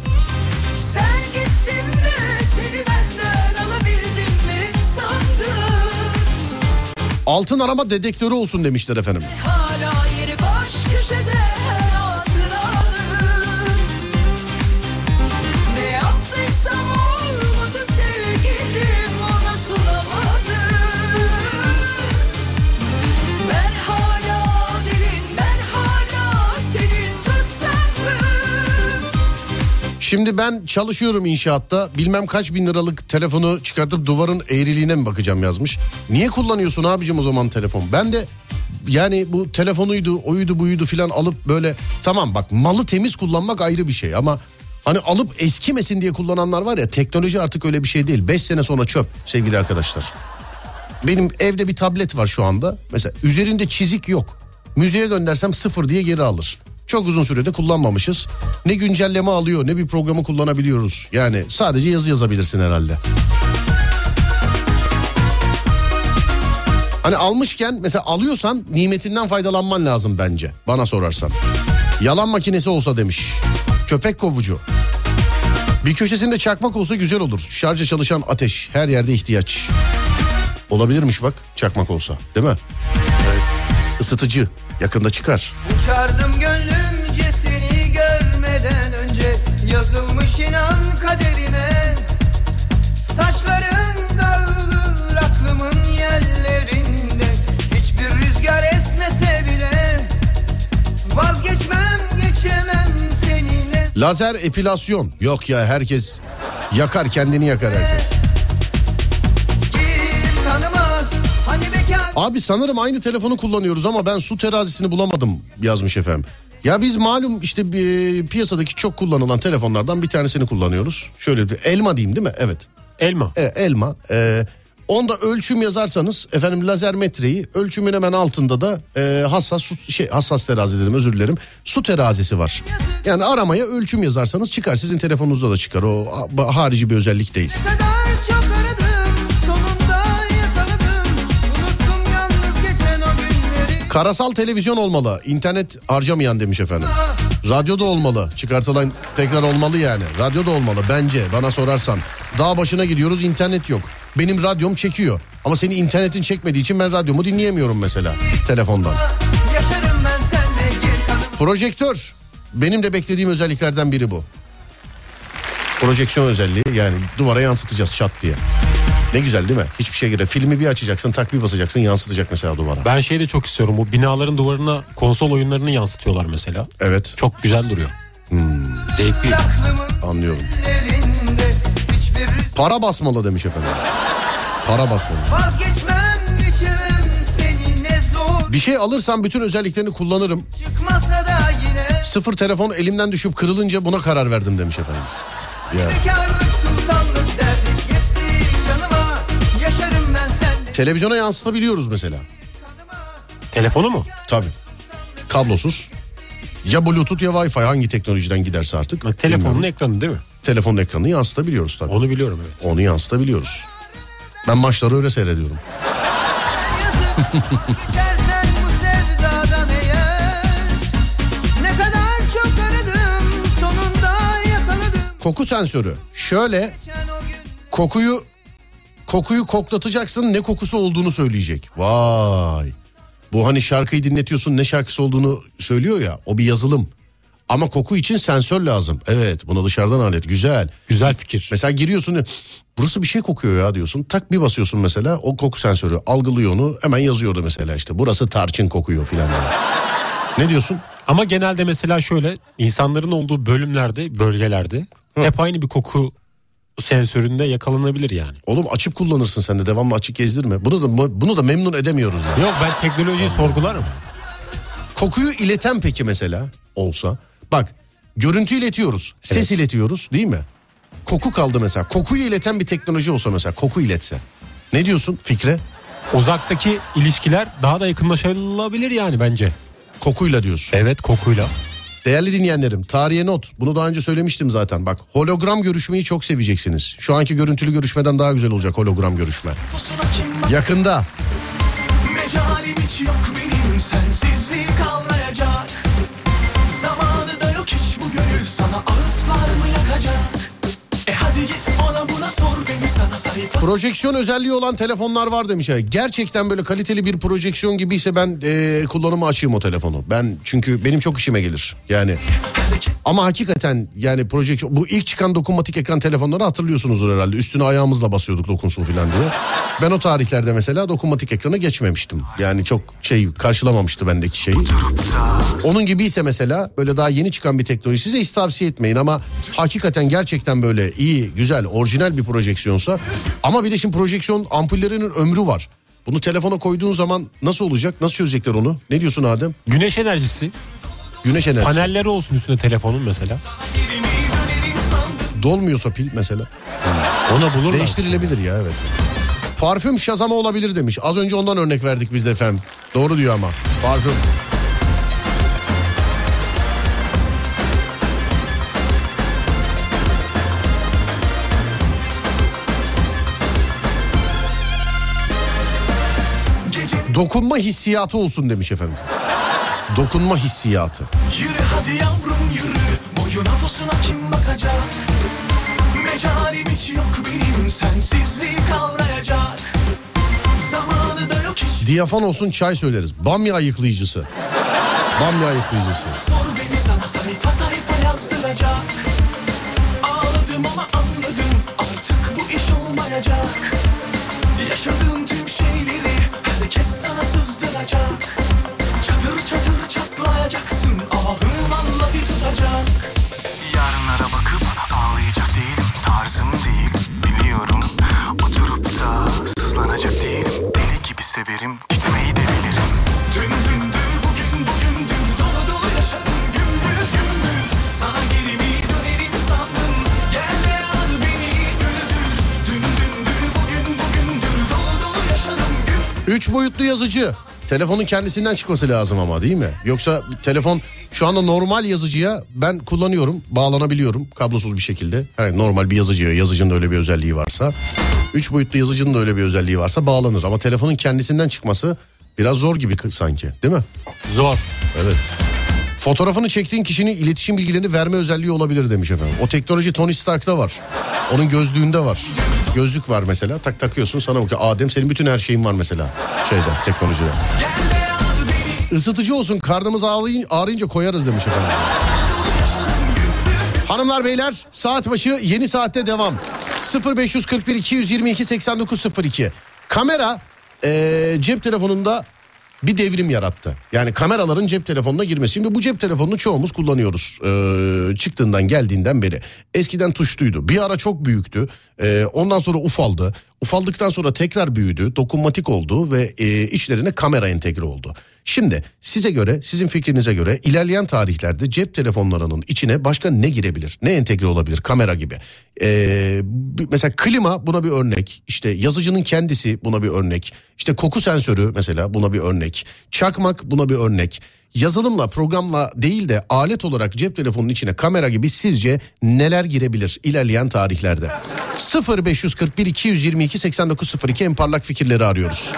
Altın arama dedektörü olsun demişler efendim. Hala Şimdi ben çalışıyorum inşaatta. Bilmem kaç bin liralık telefonu çıkartıp duvarın eğriliğine mi bakacağım yazmış. Niye kullanıyorsun abicim o zaman telefon? Ben de yani bu telefonuydu, oydu, buydu filan alıp böyle tamam bak malı temiz kullanmak ayrı bir şey ama hani alıp eskimesin diye kullananlar var ya teknoloji artık öyle bir şey değil. 5 sene sonra çöp sevgili arkadaşlar. Benim evde bir tablet var şu anda. Mesela üzerinde çizik yok. Müzeye göndersem sıfır diye geri alır. Çok uzun sürede kullanmamışız. Ne güncelleme alıyor ne bir programı kullanabiliyoruz. Yani sadece yazı yazabilirsin herhalde. Hani almışken mesela alıyorsan nimetinden faydalanman lazım bence bana sorarsan. Yalan makinesi olsa demiş. Köpek kovucu. Bir köşesinde çakmak olsa güzel olur. Şarja çalışan ateş her yerde ihtiyaç. Olabilirmiş bak çakmak olsa değil mi? Evet. Isıtıcı yakında çıkar. Uçardım Yazılmış inan kaderime Saçların dağılır aklımın yerlerinde Hiçbir rüzgar esmese bile Vazgeçmem geçemem seninle Lazer epilasyon. Yok ya herkes yakar kendini yakar herkes. Hani Abi sanırım aynı telefonu kullanıyoruz ama ben su terazisini bulamadım yazmış efendim. Ya biz malum işte bir piyasadaki çok kullanılan telefonlardan bir tanesini kullanıyoruz. Şöyle bir elma diyeyim değil mi? Evet. Elma. E, elma. E, onda ölçüm yazarsanız efendim lazer metreyi ölçümün hemen altında da e, hassas su, şey hassas terazi dedim özür dilerim. Su terazisi var. Yani aramaya ölçüm yazarsanız çıkar. Sizin telefonunuzda da çıkar. O ha- harici bir özellik değil. kadar çok Karasal televizyon olmalı. İnternet harcamayan demiş efendim. Radyo da olmalı. Çıkartılan tekrar olmalı yani. Radyo da olmalı bence bana sorarsan. Dağ başına gidiyoruz internet yok. Benim radyom çekiyor. Ama senin internetin çekmediği için ben radyomu dinleyemiyorum mesela telefondan. Projektör. Benim de beklediğim özelliklerden biri bu. Projeksiyon özelliği yani duvara yansıtacağız çat diye. Ne güzel değil mi? Hiçbir şey göre filmi bir açacaksın tak bir basacaksın yansıtacak mesela duvara. Ben şeyi de çok istiyorum. Bu binaların duvarına konsol oyunlarını yansıtıyorlar mesela. Evet Çok güzel duruyor. Zevkli. anlıyorum. Para basmalı demiş efendim. Para basmalı. Vazgeçmem geçemem seni ne zor Bir şey alırsam bütün özelliklerini kullanırım. Çıkmasa da yine Sıfır telefon elimden düşüp kırılınca buna karar verdim demiş efendim. Ya. Televizyona yansıtabiliyoruz mesela. Telefonu mu? Tabii. Kablosuz. Ya bluetooth ya wifi hangi teknolojiden giderse artık. Bak, Telefonun Bilmiyorum. ekranı değil mi? Telefonun ekranını yansıtabiliyoruz tabii. Onu biliyorum evet. Onu yansıtabiliyoruz. Ben maçları öyle seyrediyorum. Koku sensörü. Şöyle kokuyu kokuyu koklatacaksın ne kokusu olduğunu söyleyecek. Vay. Bu hani şarkıyı dinletiyorsun ne şarkısı olduğunu söylüyor ya o bir yazılım. Ama koku için sensör lazım. Evet buna dışarıdan alet güzel. Güzel fikir. Mesela giriyorsun burası bir şey kokuyor ya diyorsun. Tak bir basıyorsun mesela o koku sensörü algılıyor onu hemen yazıyordu mesela işte burası tarçın kokuyor filan. ne diyorsun? Ama genelde mesela şöyle insanların olduğu bölümlerde, bölgelerde hep aynı bir koku sensöründe yakalanabilir yani. Oğlum açıp kullanırsın sen de devamlı açık gezdirme. Bunu da bunu da memnun edemiyoruz. Yani. Yok ben teknolojiyi sorgularım. Kokuyu ileten peki mesela olsa. Bak görüntü iletiyoruz. Ses iletiyoruz değil mi? Koku kaldı mesela. Kokuyu ileten bir teknoloji olsa mesela koku iletse. Ne diyorsun Fikre? Uzaktaki ilişkiler daha da yakınlaşılabilir yani bence. Kokuyla diyorsun. Evet kokuyla. Değerli dinleyenlerim tarihe not. Bunu daha önce söylemiştim zaten. Bak hologram görüşmeyi çok seveceksiniz. Şu anki görüntülü görüşmeden daha güzel olacak hologram görüşme. Yakında. Mecalim hiç yok benim sensizliği Projeksiyon özelliği olan telefonlar var demiş. ya. Gerçekten böyle kaliteli bir projeksiyon gibiyse ben e, kullanıma açayım o telefonu. Ben çünkü benim çok işime gelir. Yani ama hakikaten yani projeksiyon bu ilk çıkan dokunmatik ekran telefonları hatırlıyorsunuzdur herhalde. Üstüne ayağımızla basıyorduk dokunsun falan diye. Ben o tarihlerde mesela dokunmatik ekrana geçmemiştim. Yani çok şey karşılamamıştı bendeki şeyi. Onun gibiyse mesela böyle daha yeni çıkan bir teknoloji size hiç tavsiye etmeyin ama hakikaten gerçekten böyle iyi, güzel, orijinal bir projeksiyonsa ama bir de şimdi projeksiyon ampullerinin ömrü var. Bunu telefona koyduğun zaman nasıl olacak? Nasıl çözecekler onu? Ne diyorsun Adem? Güneş enerjisi. Güneş enerjisi. Panelleri olsun üstüne telefonun mesela. Dolmuyorsa pil mesela. Ona bulurlar. Değiştirilebilir ya evet. Parfüm şazama olabilir demiş. Az önce ondan örnek verdik biz de efendim. Doğru diyor ama. Parfüm. Dokunma hissiyatı olsun demiş efendim. Dokunma hissiyatı. Yürü hadi yavrum yürü Boyuna posuna kim bakacak Mecalim hiç yok benim Sensizliği kavrayacak Zamanı da yok hiç Diyafon olsun çay söyleriz. Bamya ayıklayıcısı. Bamya ayıklayıcısı. Sor beni sana sayfa sayfa yazdıracak Ağladım ama anladım Artık bu iş olmayacak Yaşadığım tüm şeyleri Herkes sana sızdıracak tutacak Yarınlara bakıp ağlayacak değilim Tarzım değil. Biliyorum Oturup da sızlanacak değilim. Deli gibi severim gitmeyi de bilirim. Dün dündü bugün bugündür. Dolu dolu yaşadım gümbür gümbür. Sana geri mi dönerim sandın? Gel ve al beni güldür. Dün dündü bugün bugündür. Dolu dolu yaşadım gümbür. Üç boyutlu yazıcı. Telefonun kendisinden çıkması lazım ama değil mi? Yoksa telefon şu anda normal yazıcıya ben kullanıyorum, bağlanabiliyorum kablosuz bir şekilde. Yani normal bir yazıcıya, yazıcının da öyle bir özelliği varsa. Üç boyutlu yazıcının da öyle bir özelliği varsa bağlanır. Ama telefonun kendisinden çıkması biraz zor gibi sanki değil mi? Zor. Evet. Fotoğrafını çektiğin kişinin iletişim bilgilerini verme özelliği olabilir demiş efendim. O teknoloji Tony Stark'ta var. Onun gözlüğünde var. Gözlük var mesela. Tak takıyorsun sana bakıyor. Adem senin bütün her şeyin var mesela. Şeyde teknolojide. Isıtıcı olsun karnımız ağrıyın- ağrıyınca koyarız demiş efendim. Hanımlar beyler saat başı yeni saatte devam. 0541 222 8902. Kamera eee, cep telefonunda bir devrim yarattı. Yani kameraların cep telefonuna girmesi. Şimdi bu cep telefonunu çoğumuz kullanıyoruz. Ee, çıktığından geldiğinden beri. Eskiden tuşluydu. Bir ara çok büyüktü. Ee, ondan sonra ufaldı. Ufaldıktan sonra tekrar büyüdü. Dokunmatik oldu ve e, içlerine kamera entegre oldu. Şimdi size göre, sizin fikrinize göre ilerleyen tarihlerde cep telefonlarının içine başka ne girebilir? Ne entegre olabilir? Kamera gibi. Ee, mesela klima buna bir örnek. İşte yazıcının kendisi buna bir örnek. İşte koku sensörü mesela buna bir örnek. Çakmak buna bir örnek. Yazılımla, programla değil de alet olarak cep telefonunun içine kamera gibi sizce neler girebilir ilerleyen tarihlerde? 0541 222 8902 en parlak fikirleri arıyoruz.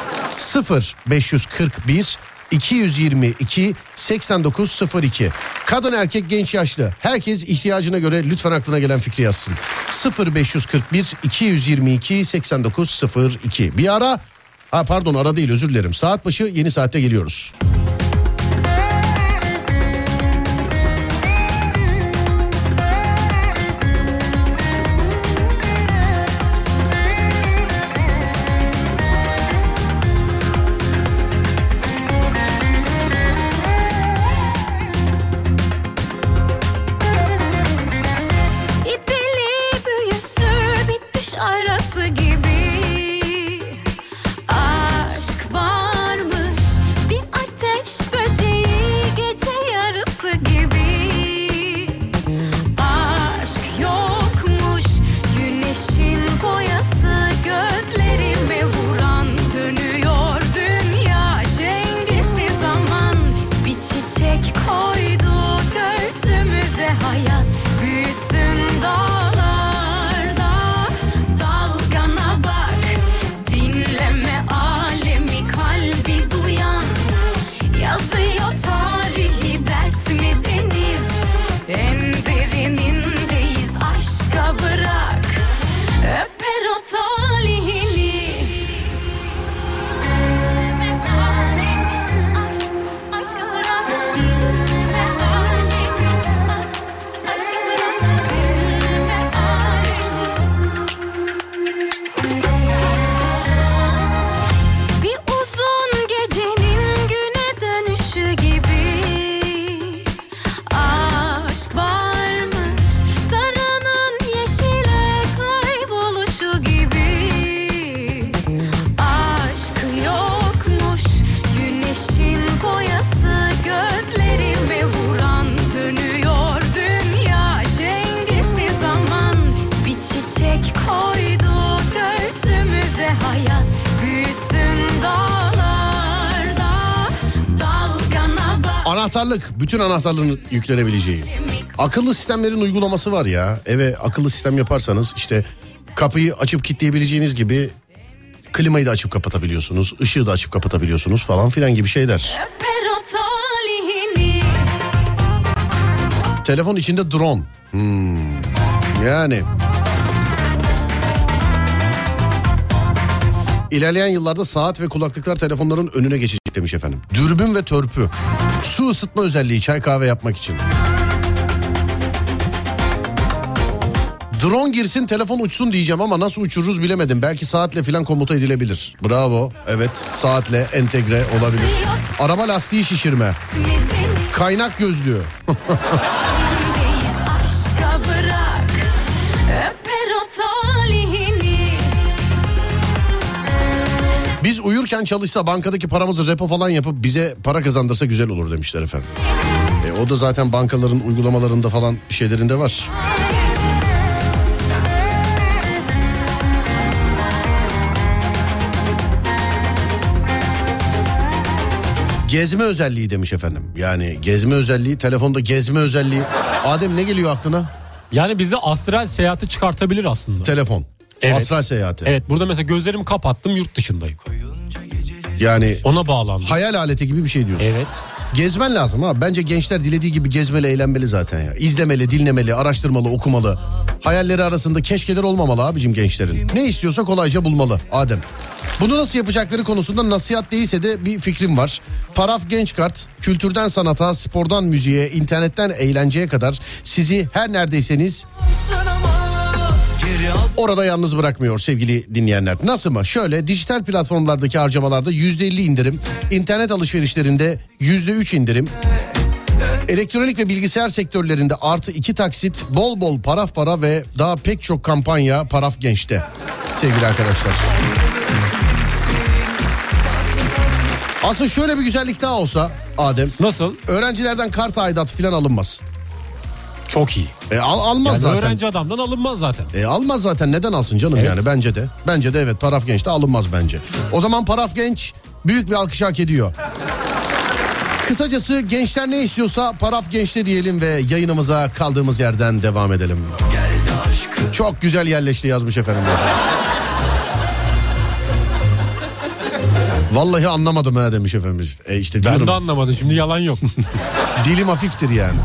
0541 222 8902 Kadın erkek genç yaşlı herkes ihtiyacına göre lütfen aklına gelen fikri yazsın. 0541 222 8902 Bir ara ha pardon ara değil özür dilerim. Saat başı yeni saatte geliyoruz. Bütün anahtarların yüklenebileceği. Akıllı sistemlerin uygulaması var ya. Eve akıllı sistem yaparsanız işte kapıyı açıp kilitleyebileceğiniz gibi klimayı da açıp kapatabiliyorsunuz. ışığı da açıp kapatabiliyorsunuz falan filan gibi şeyler. Telefon içinde drone. Hmm. Yani. İlerleyen yıllarda saat ve kulaklıklar telefonların önüne geçecek demiş efendim. Dürbün ve törpü. Su ısıtma özelliği çay kahve yapmak için. Drone girsin telefon uçsun diyeceğim ama nasıl uçururuz bilemedim. Belki saatle falan komuta edilebilir. Bravo. Evet saatle entegre olabilir. Araba lastiği şişirme. Kaynak gözlüğü. Biz uyurken çalışsa bankadaki paramızı repo falan yapıp bize para kazandırsa güzel olur demişler efendim. E, o da zaten bankaların uygulamalarında falan şeylerinde var. Gezme özelliği demiş efendim. Yani gezme özelliği, telefonda gezme özelliği. Adem ne geliyor aklına? Yani bizi astral seyahati çıkartabilir aslında. Telefon. Evet. Astral seyahati. Evet burada mesela gözlerimi kapattım yurt dışındayım. Yani Ona bağlandım. hayal aleti gibi bir şey diyorsun. Evet. Gezmen lazım ha. Bence gençler dilediği gibi gezmeli, eğlenmeli zaten ya. İzlemeli, dinlemeli, araştırmalı, okumalı. Hayalleri arasında keşkeler olmamalı abicim gençlerin. Ne istiyorsa kolayca bulmalı Adem. Bunu nasıl yapacakları konusunda nasihat değilse de bir fikrim var. Paraf Genç Kart, kültürden sanata, spordan müziğe, internetten eğlenceye kadar sizi her neredeyseniz Orada yalnız bırakmıyor sevgili dinleyenler. Nasıl mı? Şöyle dijital platformlardaki harcamalarda yüzde elli indirim, internet alışverişlerinde yüzde üç indirim, elektronik ve bilgisayar sektörlerinde artı iki taksit, bol bol paraf para ve daha pek çok kampanya paraf gençte sevgili arkadaşlar. Aslında şöyle bir güzellik daha olsa Adem. Nasıl? Öğrencilerden kart aidatı falan alınmaz. Çok iyi. E, al, almaz Yani zaten. öğrenci adamdan alınmaz zaten. E almaz zaten neden alsın canım Evet. yani bence de. Bence de evet Paraf Genç de alınmaz bence. O zaman Paraf Genç büyük bir alkış hak ediyor. Kısacası gençler ne istiyorsa Paraf Genç'te diyelim ve yayınımıza kaldığımız yerden devam edelim. Çok güzel yerleşti yazmış efendim. Vallahi anlamadım ha demiş efendimiz. E işte Ben diyorum de anlamadım şimdi yalan yok. dilim hafiftir yani.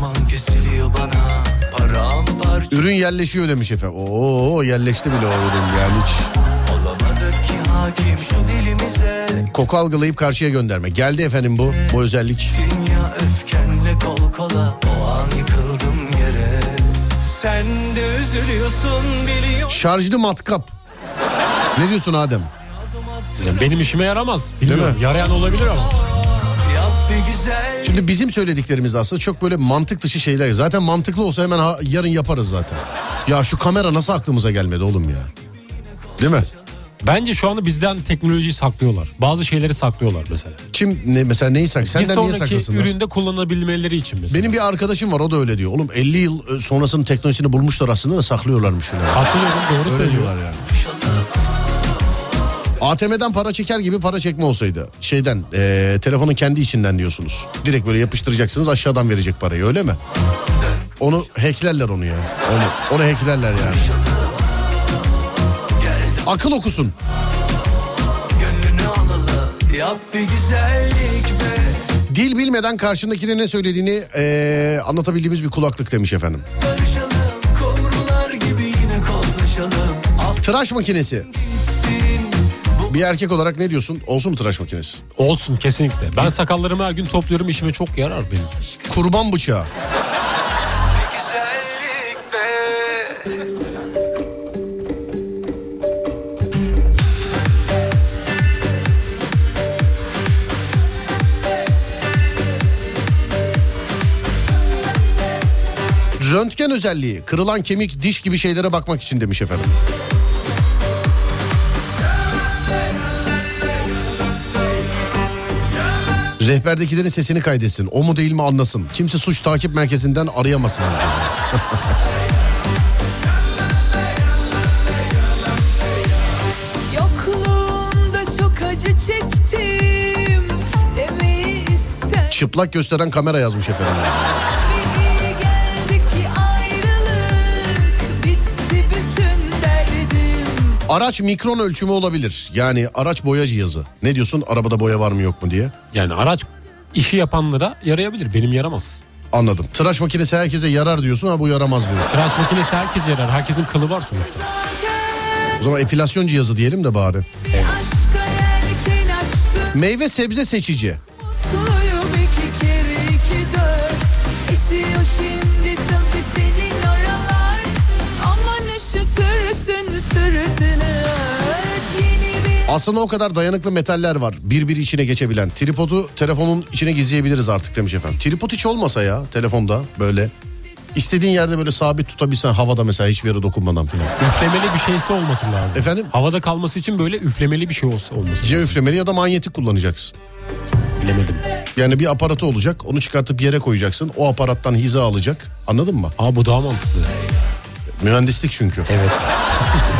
Düşman kesiliyor bana Paramparça Ürün yerleşiyor demiş efendim. Oo yerleşti bile o ürün yani hiç. olamadık ki hakim şu dilimize Koku algılayıp karşıya gönderme. Geldi efendim bu bu özellik. Dünya öfkenle kol kola O an yıkıldım yere Sen de üzülüyorsun biliyorum Şarjlı matkap. Ne diyorsun Adem? Yani benim işime yaramaz. Bilmiyorum. mi? Yarayan olabilir ama. Bir Şimdi bizim söylediklerimiz aslında çok böyle mantık dışı şeyler. Zaten mantıklı olsa hemen ha- yarın yaparız zaten. Ya şu kamera nasıl aklımıza gelmedi oğlum ya? Değil mi? Bence şu anda bizden teknolojiyi saklıyorlar. Bazı şeyleri saklıyorlar mesela. Kim ne, mesela neyi sak? bir Senden niye sonraki saklasınlar? üründe kullanabilmeleri için mesela. Benim bir arkadaşım var o da öyle diyor. Oğlum 50 yıl e, sonrasının teknolojisini bulmuşlar aslında da saklıyorlarmış. Falan. Katılıyorum doğru Öyle söylüyor. diyorlar yani. ATM'den para çeker gibi para çekme olsaydı şeyden e, telefonun kendi içinden diyorsunuz. Direkt böyle yapıştıracaksınız aşağıdan verecek parayı öyle mi? Onu hacklerler onu ya. Onu, onu hacklerler yani. Akıl okusun. Dil bilmeden karşındakine ne söylediğini e, anlatabildiğimiz bir kulaklık demiş efendim. Barışalım Tıraş makinesi. Bir erkek olarak ne diyorsun? Olsun mu tıraş makinesi? Olsun kesinlikle. Ben sakallarımı her gün topluyorum işime çok yarar benim. Kurban bıçağı. Röntgen özelliği. Kırılan kemik, diş gibi şeylere bakmak için demiş efendim. Rehberdekilerin sesini kaydetsin. O mu değil mi anlasın. Kimse suç takip merkezinden arayamasın. Çıplak gösteren kamera yazmış efendim. Araç mikron ölçümü olabilir. Yani araç boya cihazı. Ne diyorsun arabada boya var mı yok mu diye. Yani araç işi yapanlara yarayabilir. Benim yaramaz. Anladım. Tıraş makinesi herkese yarar diyorsun ama bu yaramaz diyorsun. Tıraş makinesi herkes yarar. Herkesin kılı var sonuçta. O zaman epilasyon cihazı diyelim de bari. Açtım Meyve sebze seçici. Aslında o kadar dayanıklı metaller var. Birbiri içine geçebilen. Tripodu telefonun içine gizleyebiliriz artık demiş efendim. Tripod hiç olmasa ya telefonda böyle. istediğin yerde böyle sabit tutabilsen havada mesela hiçbir yere dokunmadan filan. Üflemeli bir şeysi olması lazım. Efendim? Havada kalması için böyle üflemeli bir şey olsa olması C üflemeli ya da manyetik kullanacaksın. Bilemedim. Yani bir aparatı olacak onu çıkartıp yere koyacaksın. O aparattan hiza alacak anladın mı? Aa bu daha mantıklı. Mühendislik çünkü. Evet.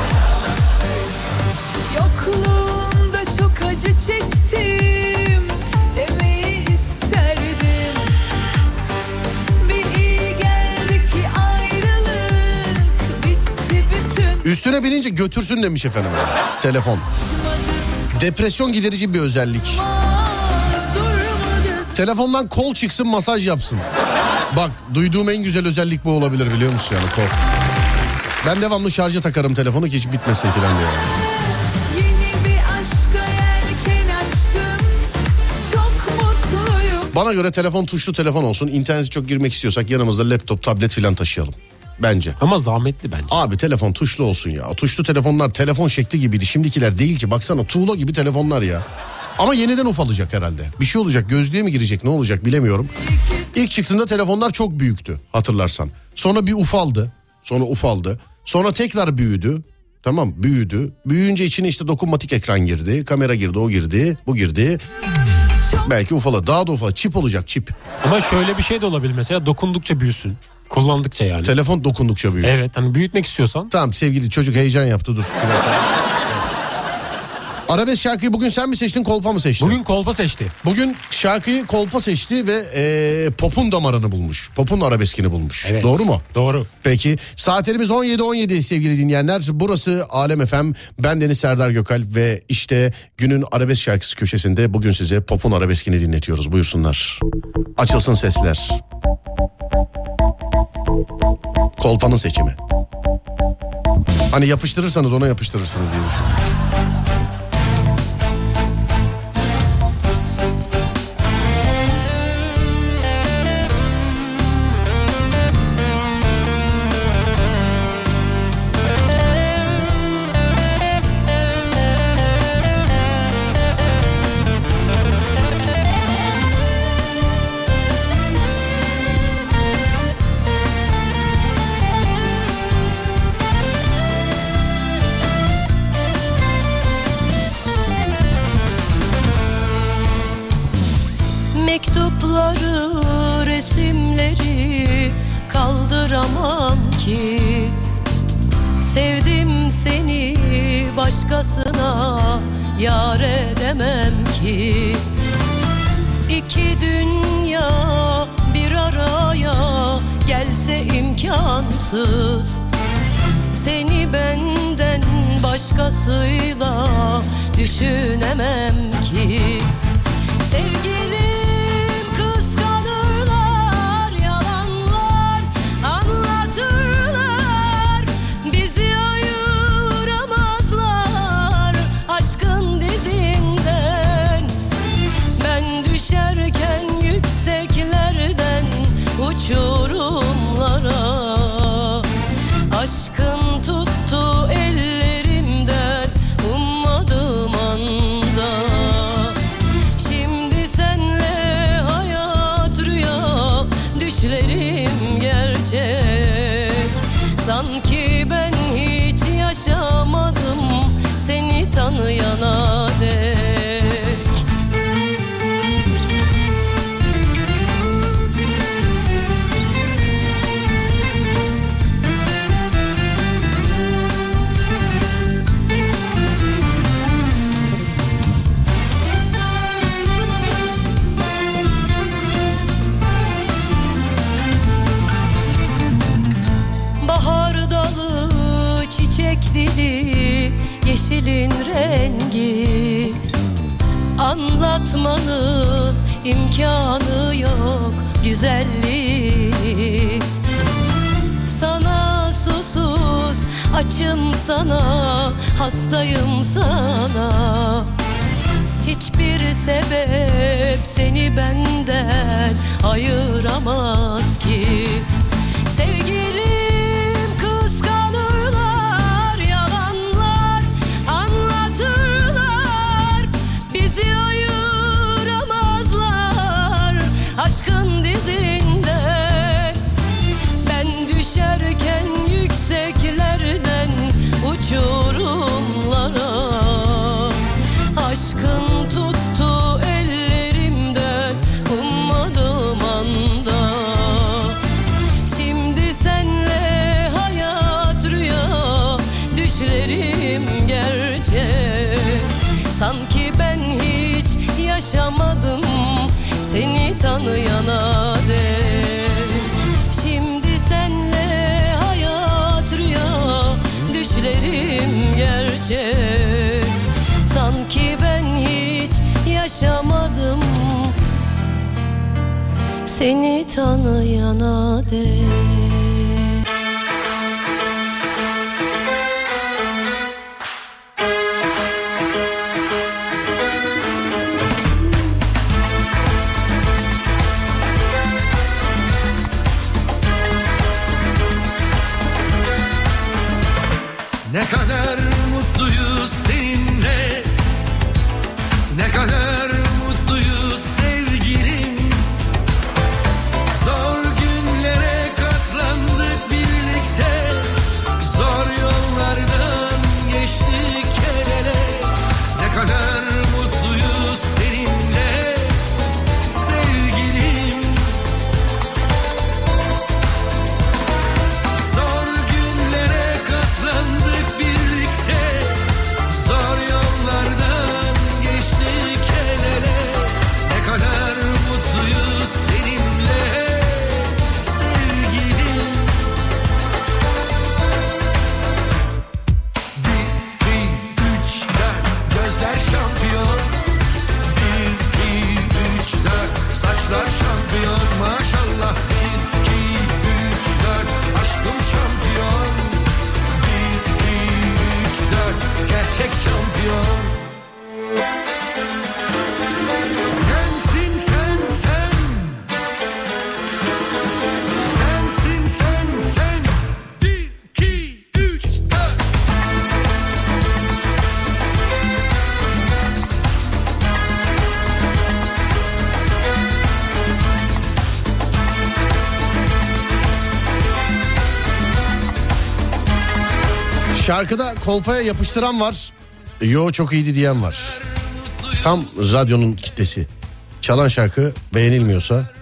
Üstüne binince götürsün demiş efendim. Telefon. Depresyon giderici bir özellik. Telefondan kol çıksın masaj yapsın. Bak duyduğum en güzel özellik bu olabilir biliyor musun yani kol. Ben devamlı şarja takarım telefonu ki hiç bitmesin filan diye. Bana göre telefon tuşlu telefon olsun. İnternete çok girmek istiyorsak yanımızda laptop, tablet filan taşıyalım. Bence. Ama zahmetli bence. Abi telefon tuşlu olsun ya. Tuşlu telefonlar telefon şekli gibiydi. Şimdikiler değil ki. Baksana tuğla gibi telefonlar ya. Ama yeniden ufalacak herhalde. Bir şey olacak. Gözlüğe mi girecek ne olacak bilemiyorum. İlk çıktığında telefonlar çok büyüktü hatırlarsan. Sonra bir ufaldı. Sonra ufaldı. Sonra tekrar büyüdü. Tamam büyüdü. Büyüyünce içine işte dokunmatik ekran girdi. Kamera girdi o girdi. Bu girdi. Belki ufala daha da ufala. Çip olacak çip. Ama şöyle bir şey de olabilir mesela dokundukça büyüsün. Kullandıkça yani. Telefon dokundukça büyür. Evet hani büyütmek istiyorsan. Tamam sevgili çocuk heyecan yaptı dur. Arabesk şarkıyı bugün sen mi seçtin kolpa mı seçtin? Bugün kolpa seçti. Bugün şarkıyı kolpa seçti ve e, popun damarını bulmuş. Popun arabeskini bulmuş. Evet. Doğru mu? Doğru. Peki saatlerimiz 17.17 sevgili dinleyenler. Burası Alem FM. Ben Deniz Serdar Gökal ve işte günün arabesk şarkısı köşesinde bugün size popun arabeskini dinletiyoruz. Buyursunlar. Açılsın sesler. Kolpanın seçimi. Hani yapıştırırsanız ona yapıştırırsınız diye düşünüyorum. İmkansız Seni benden başkasıyla düşünemem Şarkıda kolpaya yapıştıran var. Yo çok iyiydi diyen var. Tam radyonun kitlesi. Çalan şarkı beğenilmiyorsa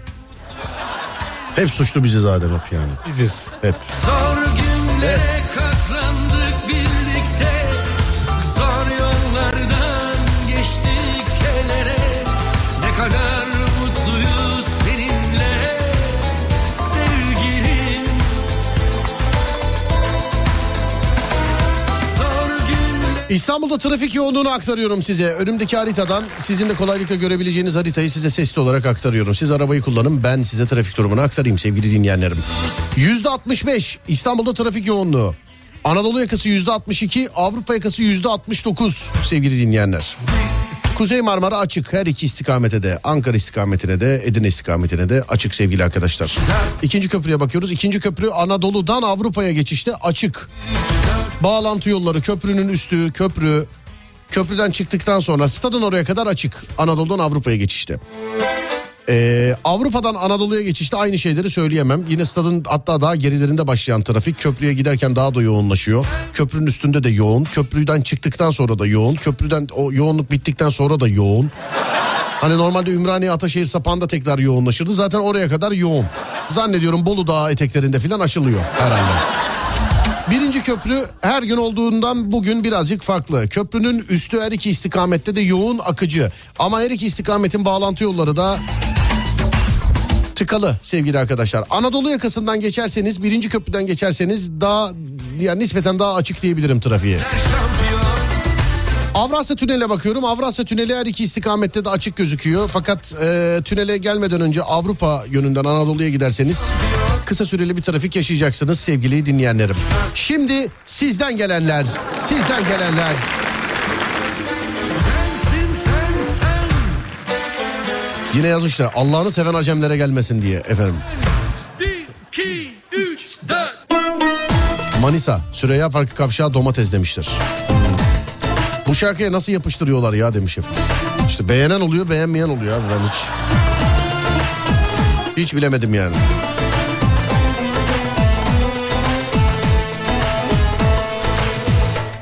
hep suçlu biziz Adem hep yani. Biziz. Hep. Zor İstanbul'da trafik yoğunluğunu aktarıyorum size. Önümdeki haritadan sizin de kolaylıkla görebileceğiniz haritayı size sesli olarak aktarıyorum. Siz arabayı kullanın ben size trafik durumunu aktarayım sevgili dinleyenlerim. Yüzde 65 İstanbul'da trafik yoğunluğu. Anadolu yakası yüzde 62 Avrupa yakası yüzde 69 sevgili dinleyenler. Kuzey Marmara açık her iki istikamete de Ankara istikametine de Edirne istikametine de açık sevgili arkadaşlar. İkinci köprüye bakıyoruz. İkinci köprü Anadolu'dan Avrupa'ya geçişte açık. Bağlantı yolları köprünün üstü köprü köprüden çıktıktan sonra stadın oraya kadar açık. Anadolu'dan Avrupa'ya geçişte. Ee, Avrupa'dan Anadolu'ya geçişte aynı şeyleri söyleyemem. Yine stadın hatta daha gerilerinde başlayan trafik köprüye giderken daha da yoğunlaşıyor. Köprünün üstünde de yoğun. Köprüden çıktıktan sonra da yoğun. Köprüden o yoğunluk bittikten sonra da yoğun. Hani normalde Ümraniye Ataşehir sapağında tekrar yoğunlaşırdı. Zaten oraya kadar yoğun. Zannediyorum Bolu Dağı eteklerinde falan açılıyor herhalde. Birinci köprü her gün olduğundan bugün birazcık farklı. Köprünün üstü her iki istikamette de yoğun akıcı. Ama her iki istikametin bağlantı yolları da tıkalı sevgili arkadaşlar. Anadolu yakasından geçerseniz birinci köprüden geçerseniz daha yani nispeten daha açık diyebilirim trafiğe. Avrasya Tüneli'ne bakıyorum. Avrasya Tüneli her iki istikamette de açık gözüküyor. Fakat e, tünele gelmeden önce Avrupa yönünden Anadolu'ya giderseniz kısa süreli bir trafik yaşayacaksınız sevgili dinleyenlerim. Şimdi sizden gelenler, sizden gelenler. Yine yazmışlar Allah'ını seven acemlere gelmesin diye efendim. Bir, iki, üç, dört Manisa, Süreyya Farkı Kavşağı domates demişler. Bu şarkıya nasıl yapıştırıyorlar ya demiş efendim. İşte beğenen oluyor beğenmeyen oluyor abi ben hiç. Hiç bilemedim yani.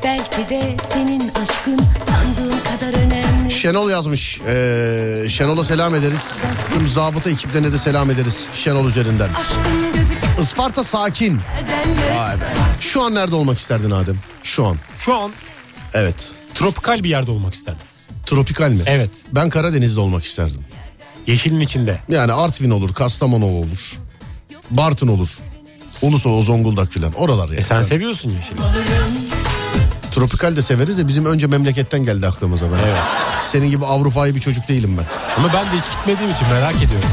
Belki de senin aşkın sandığın kadar önemli. Şenol yazmış. Ee, Şenol'a selam ederiz. Tüm zabıta ekiplerine de selam ederiz Şenol üzerinden. Isparta sakin. Vay be. Şu an nerede olmak isterdin Adem? Şu an. Şu an Evet. tropikal bir yerde olmak isterdim. Tropikal mi? Evet. Ben Karadeniz'de olmak isterdim. Yeşilin içinde. Yani Artvin olur, Kastamonu olur. Bartın olur. Ulusoy, Zonguldak filan. Oralar yani. E sen seviyorsun yeşili. Tropikal de severiz de bizim önce memleketten geldi aklımıza ben. Evet. Senin gibi Avrupa'yı bir çocuk değilim ben. Ama ben de hiç gitmediğim için merak ediyorum.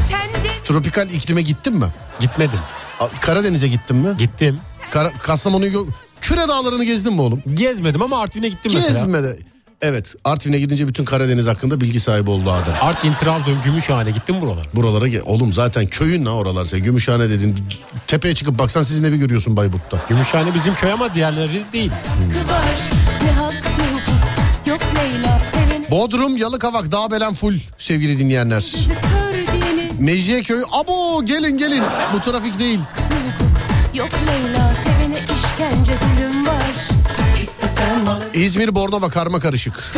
Tropikal iklime gittin mi? Gitmedim. A- Karadeniz'e gittin mi? Gittim. Kara- Kastamonu'yu gö- Küre dağlarını gezdin mi oğlum? Gezmedim ama Artvin'e gittim mesela. Gezmedi. Evet Artvin'e gidince bütün Karadeniz hakkında bilgi sahibi oldu Adem. Artvin, Trabzon, Gümüşhane gittim buralara. Buralara gel. Oğlum zaten köyün ne oralar sen. Gümüşhane dedin. Tepeye çıkıp baksan sizin evi görüyorsun Bayburt'ta. Gümüşhane bizim köy ama diğerleri değil. Bodrum, Yalıkavak, Dağbelen full sevgili dinleyenler. Mecidiyeköy, abo gelin gelin. Bu trafik değil. Yok Leyla işkence zulüm var İstesen İzmir, Bornova karma karışık.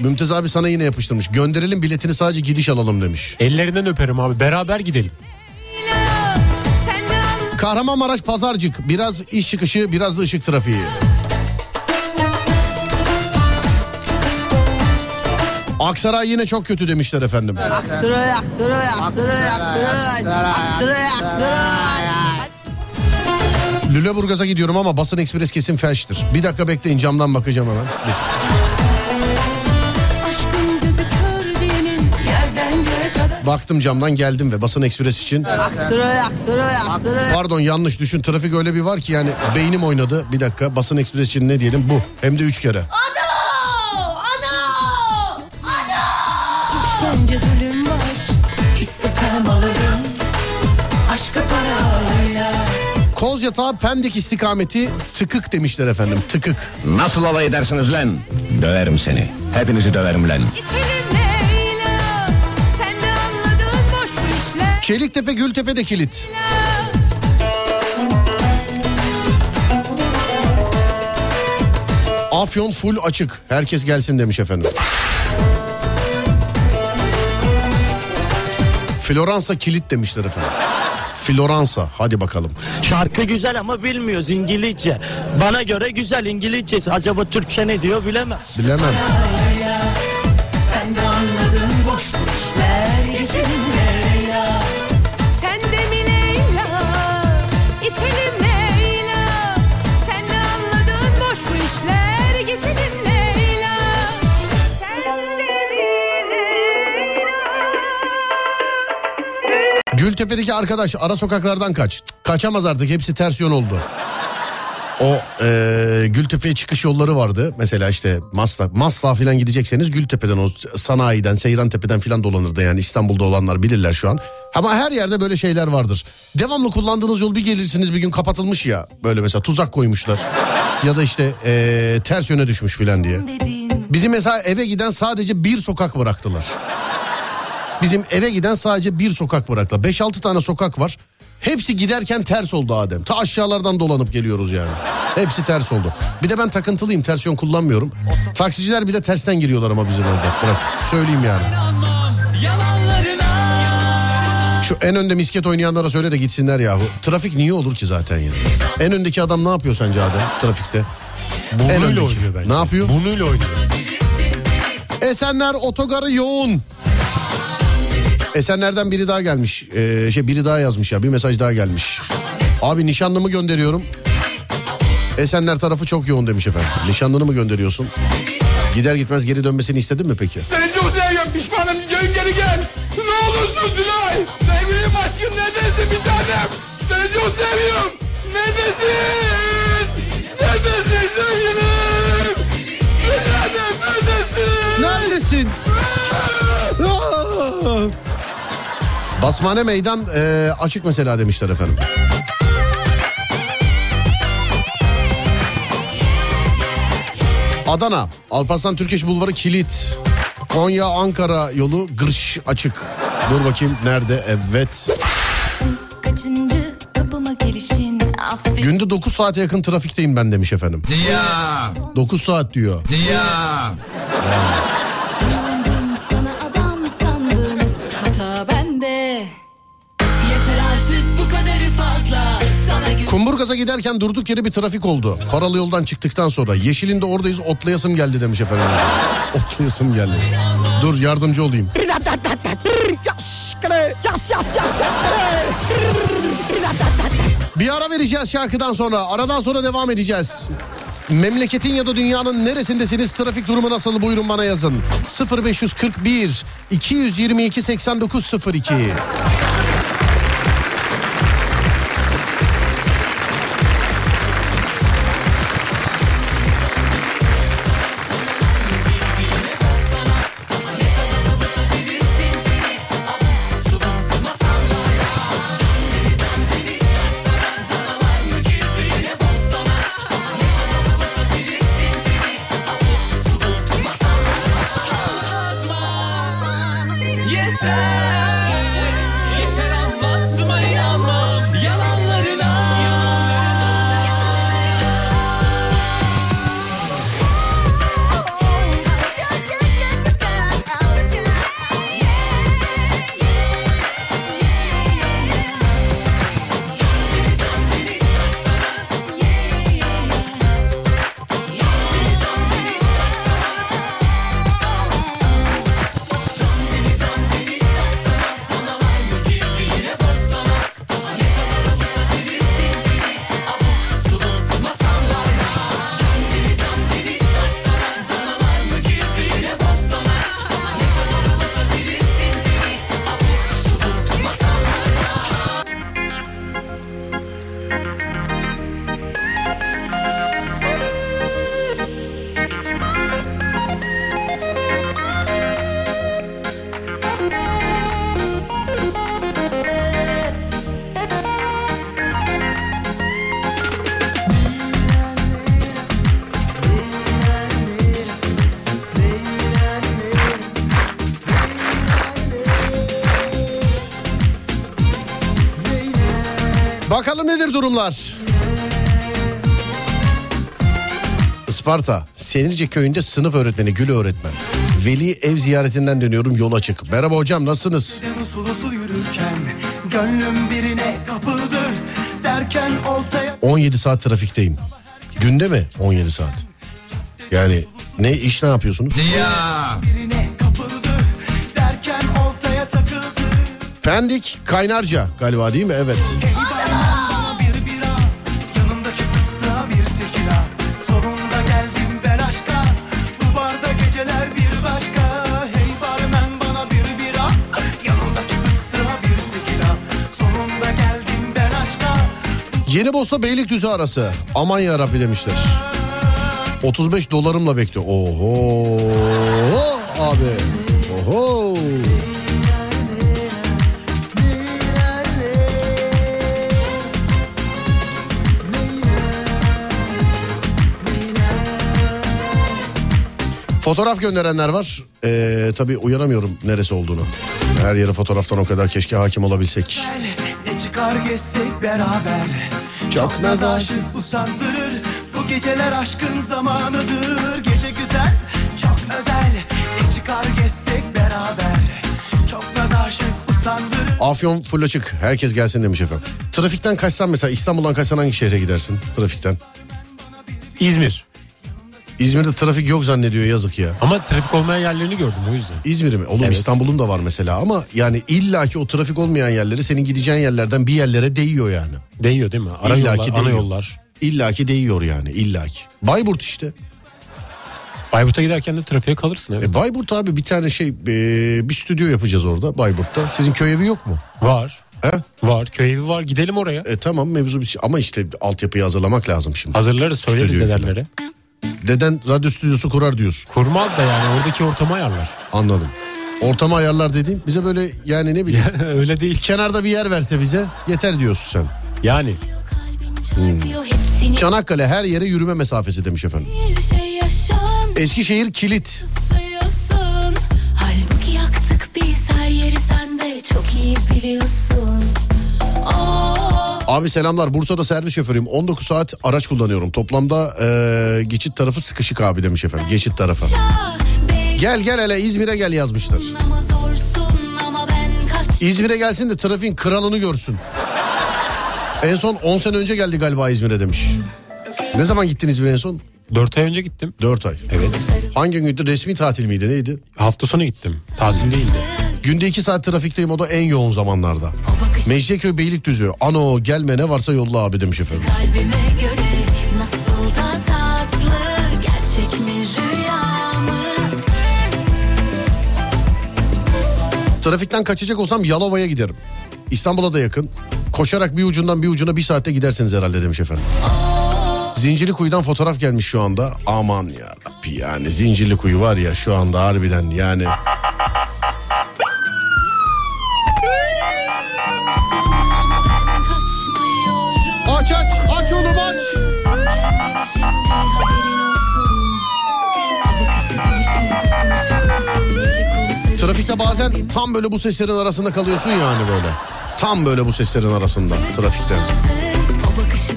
Mümtaz abi sana yine yapıştırmış. Gönderelim biletini sadece gidiş alalım demiş. Ellerinden öperim abi. Beraber gidelim. Kahramanmaraş Pazarcık. Biraz iş çıkışı biraz da ışık trafiği. Aksaray yine çok kötü demişler efendim. Aksaray, Aksaray, Aksaray, Aksaray, Aksaray, Aksaray. Lüleburgaz'a gidiyorum ama basın ekspres kesin felçtir. Bir dakika bekleyin camdan bakacağım hemen. Dur. aşkın gözü kör diyenin Yerden göğe kadar Baktım camdan geldim ve basın ekspres için. Aksaray, Aksaray, Aksaray. Pardon yanlış düşün trafik öyle bir var ki yani beynim oynadı. Bir dakika basın ekspres için ne diyelim bu. Hem de üç kere. işkence Koz yatağı Pendik istikameti tıkık demişler efendim tıkık. Nasıl alay edersiniz lan? Döverim seni. Hepinizi döverim lan. Çeliktepe Gültepe de kilit. Afyon full açık. Herkes gelsin demiş efendim. Floransa kilit demişler efendim. Floransa hadi bakalım. Şarkı güzel ama bilmiyoruz İngilizce. Bana göre güzel İngilizcesi. Acaba Türkçe ne diyor bilemem. Bilemem. Gültepe'deki arkadaş ara sokaklardan kaç. Cık, Kaçamaz artık hepsi ters yön oldu. O e, Gültepe'ye çıkış yolları vardı. Mesela işte Masla, Masla falan gidecekseniz Gültepe'den o sanayiden, Seyrantepe'den falan dolanırdı. Yani İstanbul'da olanlar bilirler şu an. Ama her yerde böyle şeyler vardır. Devamlı kullandığınız yol bir gelirsiniz bir gün kapatılmış ya. Böyle mesela tuzak koymuşlar. ya da işte e, ters yöne düşmüş falan diye. Bizim mesela eve giden sadece bir sokak bıraktılar. Bizim eve giden sadece bir sokak bıraktılar. 5-6 tane sokak var. Hepsi giderken ters oldu Adem. Ta aşağılardan dolanıp geliyoruz yani. Hepsi ters oldu. Bir de ben takıntılıyım. Ters yön kullanmıyorum. Taksiciler bir de tersten giriyorlar ama bizim orada. Bırak. Söyleyeyim yani. Şu en önde misket oynayanlara söyle de gitsinler yahu. Trafik niye olur ki zaten ya? En öndeki adam ne yapıyor sence Adem trafikte? Burnuyla oynuyor bence. Ne yapıyor? Burnuyla oynuyor. Esenler otogarı yoğun. Esenler'den biri daha gelmiş. Ee, şey biri daha yazmış ya. Bir mesaj daha gelmiş. Abi nişanlımı gönderiyorum. Esenler tarafı çok yoğun demiş efendim. Nişanlını mı gönderiyorsun? Gider gitmez geri dönmesini istedin mi peki? Seni çok seviyorum pişmanım dön geri gel. Ne olursun Dilay. Sevgilim aşkım neredesin bir tanem. Seni çok seviyorum. Neredesin? Neredesin sevgilim? Bir tanem neredesin? Neredesin? Basmane meydan e, açık mesela demişler efendim. Adana, Alparslan Türkeş Bulvarı kilit. Konya Ankara yolu gırş açık. Dur bakayım nerede? Evet. Kaçıncı kapıma gelişin affet. Günde 9 saate yakın trafikteyim ben demiş efendim. Ziya. 9 saat diyor. Ziya. Sandım Bende. Yeter artık bu kadarı fazla. Kumburgaz'a giderken durduk yere bir trafik oldu. Paralı yoldan çıktıktan sonra. Yeşilinde oradayız otlayasım geldi demiş efendim. Otlayasım geldi. Dur yardımcı olayım. Bir ara vereceğiz şarkıdan sonra. Aradan sonra devam edeceğiz. Memleketin ya da dünyanın neresindesiniz? Trafik durumu nasıl? Buyurun bana yazın. 0541 222 8902. Bakalım nedir durumlar? Isparta, Senirce köyünde sınıf öğretmeni Gül öğretmen. Veli ev ziyaretinden dönüyorum yol açık. Merhaba hocam nasılsınız? Usul usul yürürken Gönlüm birine kapıldı Derken oltaya 17 saat trafikteyim. Günde mi 17 saat? Yani ne iş ne yapıyorsunuz? Takıldı Pendik Kaynarca galiba değil mi? Evet. Yeni Beylikdüzü arası. Aman yarabbi demişler. 35 dolarımla bekliyor. Oho abi. Oho. Fotoğraf gönderenler var. Ee, tabii uyanamıyorum neresi olduğunu. Her yere fotoğraftan o kadar keşke hakim olabilsek. Ne çıkar gezsek beraber Çok naz aşık usandırır Bu geceler aşkın zamanıdır Gece güzel çok özel Ne çıkar gezsek beraber Çok naz aşık usandırır Afyon full açık. Herkes gelsin demiş efendim. Trafikten kaçsan mesela İstanbul'dan kaçsan hangi şehre gidersin trafikten? İzmir. İzmir'de trafik yok zannediyor yazık ya. Ama trafik olmayan yerlerini gördüm o yüzden. İzmir'i mi? Oğlum Evet. İstanbul'un da var mesela ama yani illaki o trafik olmayan yerleri senin gideceğin yerlerden bir yerlere değiyor yani. Değiyor değil mi? Ara İllaki yollar, ana değiyor. yollar. İllaki değiyor yani illaki. Bayburt işte. Bayburt'a giderken de trafiğe kalırsın evet. E Bayburt abi bir tane şey e, bir stüdyo yapacağız orada Bayburt'ta. Sizin köy evi yok mu? Var. He? Var. Köy evi var. Gidelim oraya. E tamam mevzu bir şey. Ama işte altyapıyı hazırlamak lazım şimdi. Hazırlarız söyleriz Stüdyoyu falan. Deden radyo stüdyosu kurar diyorsun. Kurmaz da yani oradaki ortamı ayarlar. Anladım. Ortamı ayarlar dediğim bize böyle yani ne bileyim. Öyle değil. Kenarda bir yer verse bize yeter diyorsun sen. Yani. Çanakkale her yere yürüme mesafesi demiş efendim. Şey Eskişehir kilit. Halbuki yaktık biz her yeri sen de çok iyi biliyorsun Abi selamlar Bursa'da servis şoförüyüm 19 saat araç kullanıyorum toplamda eee, geçit tarafı sıkışık abi demiş efendim geçit tarafı. Gel gel hele İzmir'e gel yazmışlar. İzmir'e gelsin de trafiğin kralını görsün. En son 10 sene önce geldi galiba İzmir'e demiş. Ne zaman gittin İzmir'e en son? 4 ay önce gittim. 4 ay. Evet. Hangi gündü resmi tatil miydi neydi? Hafta sonu gittim. Tatil değildi. Günde 2 saat trafikteyim o da en yoğun zamanlarda. Mecidiyeköy Beylikdüzü. Ano gelme ne varsa yolla abi demiş efendim. kalbime göre nasıl da tatlı Gerçek mi rüya mı Trafikten kaçacak olsam Yalova'ya giderim. İstanbul'a da yakın. Koşarak bir ucundan bir ucuna bir saatte gidersiniz herhalde demiş efendim. Zincirli kuyudan fotoğraf gelmiş şu anda. Aman ya yani zincirli kuyu var ya şu anda harbiden yani. Şimdi haberin olsun Trafikte bazen tam böyle bu seslerin arasında kalıyorsun ya hani böyle. Tam böyle bu seslerin arasında trafikte.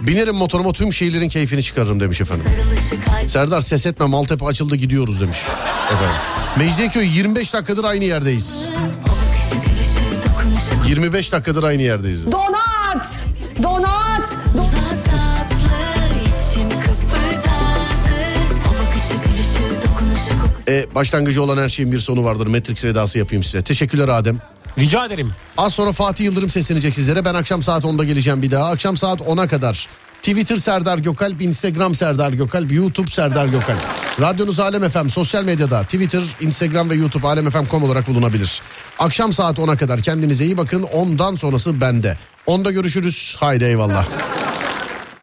Binerim motoruma tüm şehirlerin keyfini çıkarırım demiş efendim. Serdar ses etme Maltepe açıldı gidiyoruz demiş. Efendim. Mecidiyeköy 25 dakikadır aynı yerdeyiz. gülüşü dokunuşu 25 dakikadır aynı yerdeyiz. Donat! Donat E, başlangıcı olan her şeyin bir sonu vardır. Matrix vedası yapayım size. Teşekkürler Adem. Rica ederim. Az sonra Fatih Yıldırım seslenecek sizlere. Ben akşam saat 10'da geleceğim bir daha. Akşam saat 10'a kadar. Twitter Serdar Gökalp, Instagram Serdar Gökalp, YouTube Serdar Gökalp. Radyonuz Alem FM sosyal medyada Twitter, Instagram ve YouTube alemfm.com olarak bulunabilir. Akşam saat 10'a kadar kendinize iyi bakın. Ondan sonrası bende. Onda görüşürüz. Haydi eyvallah.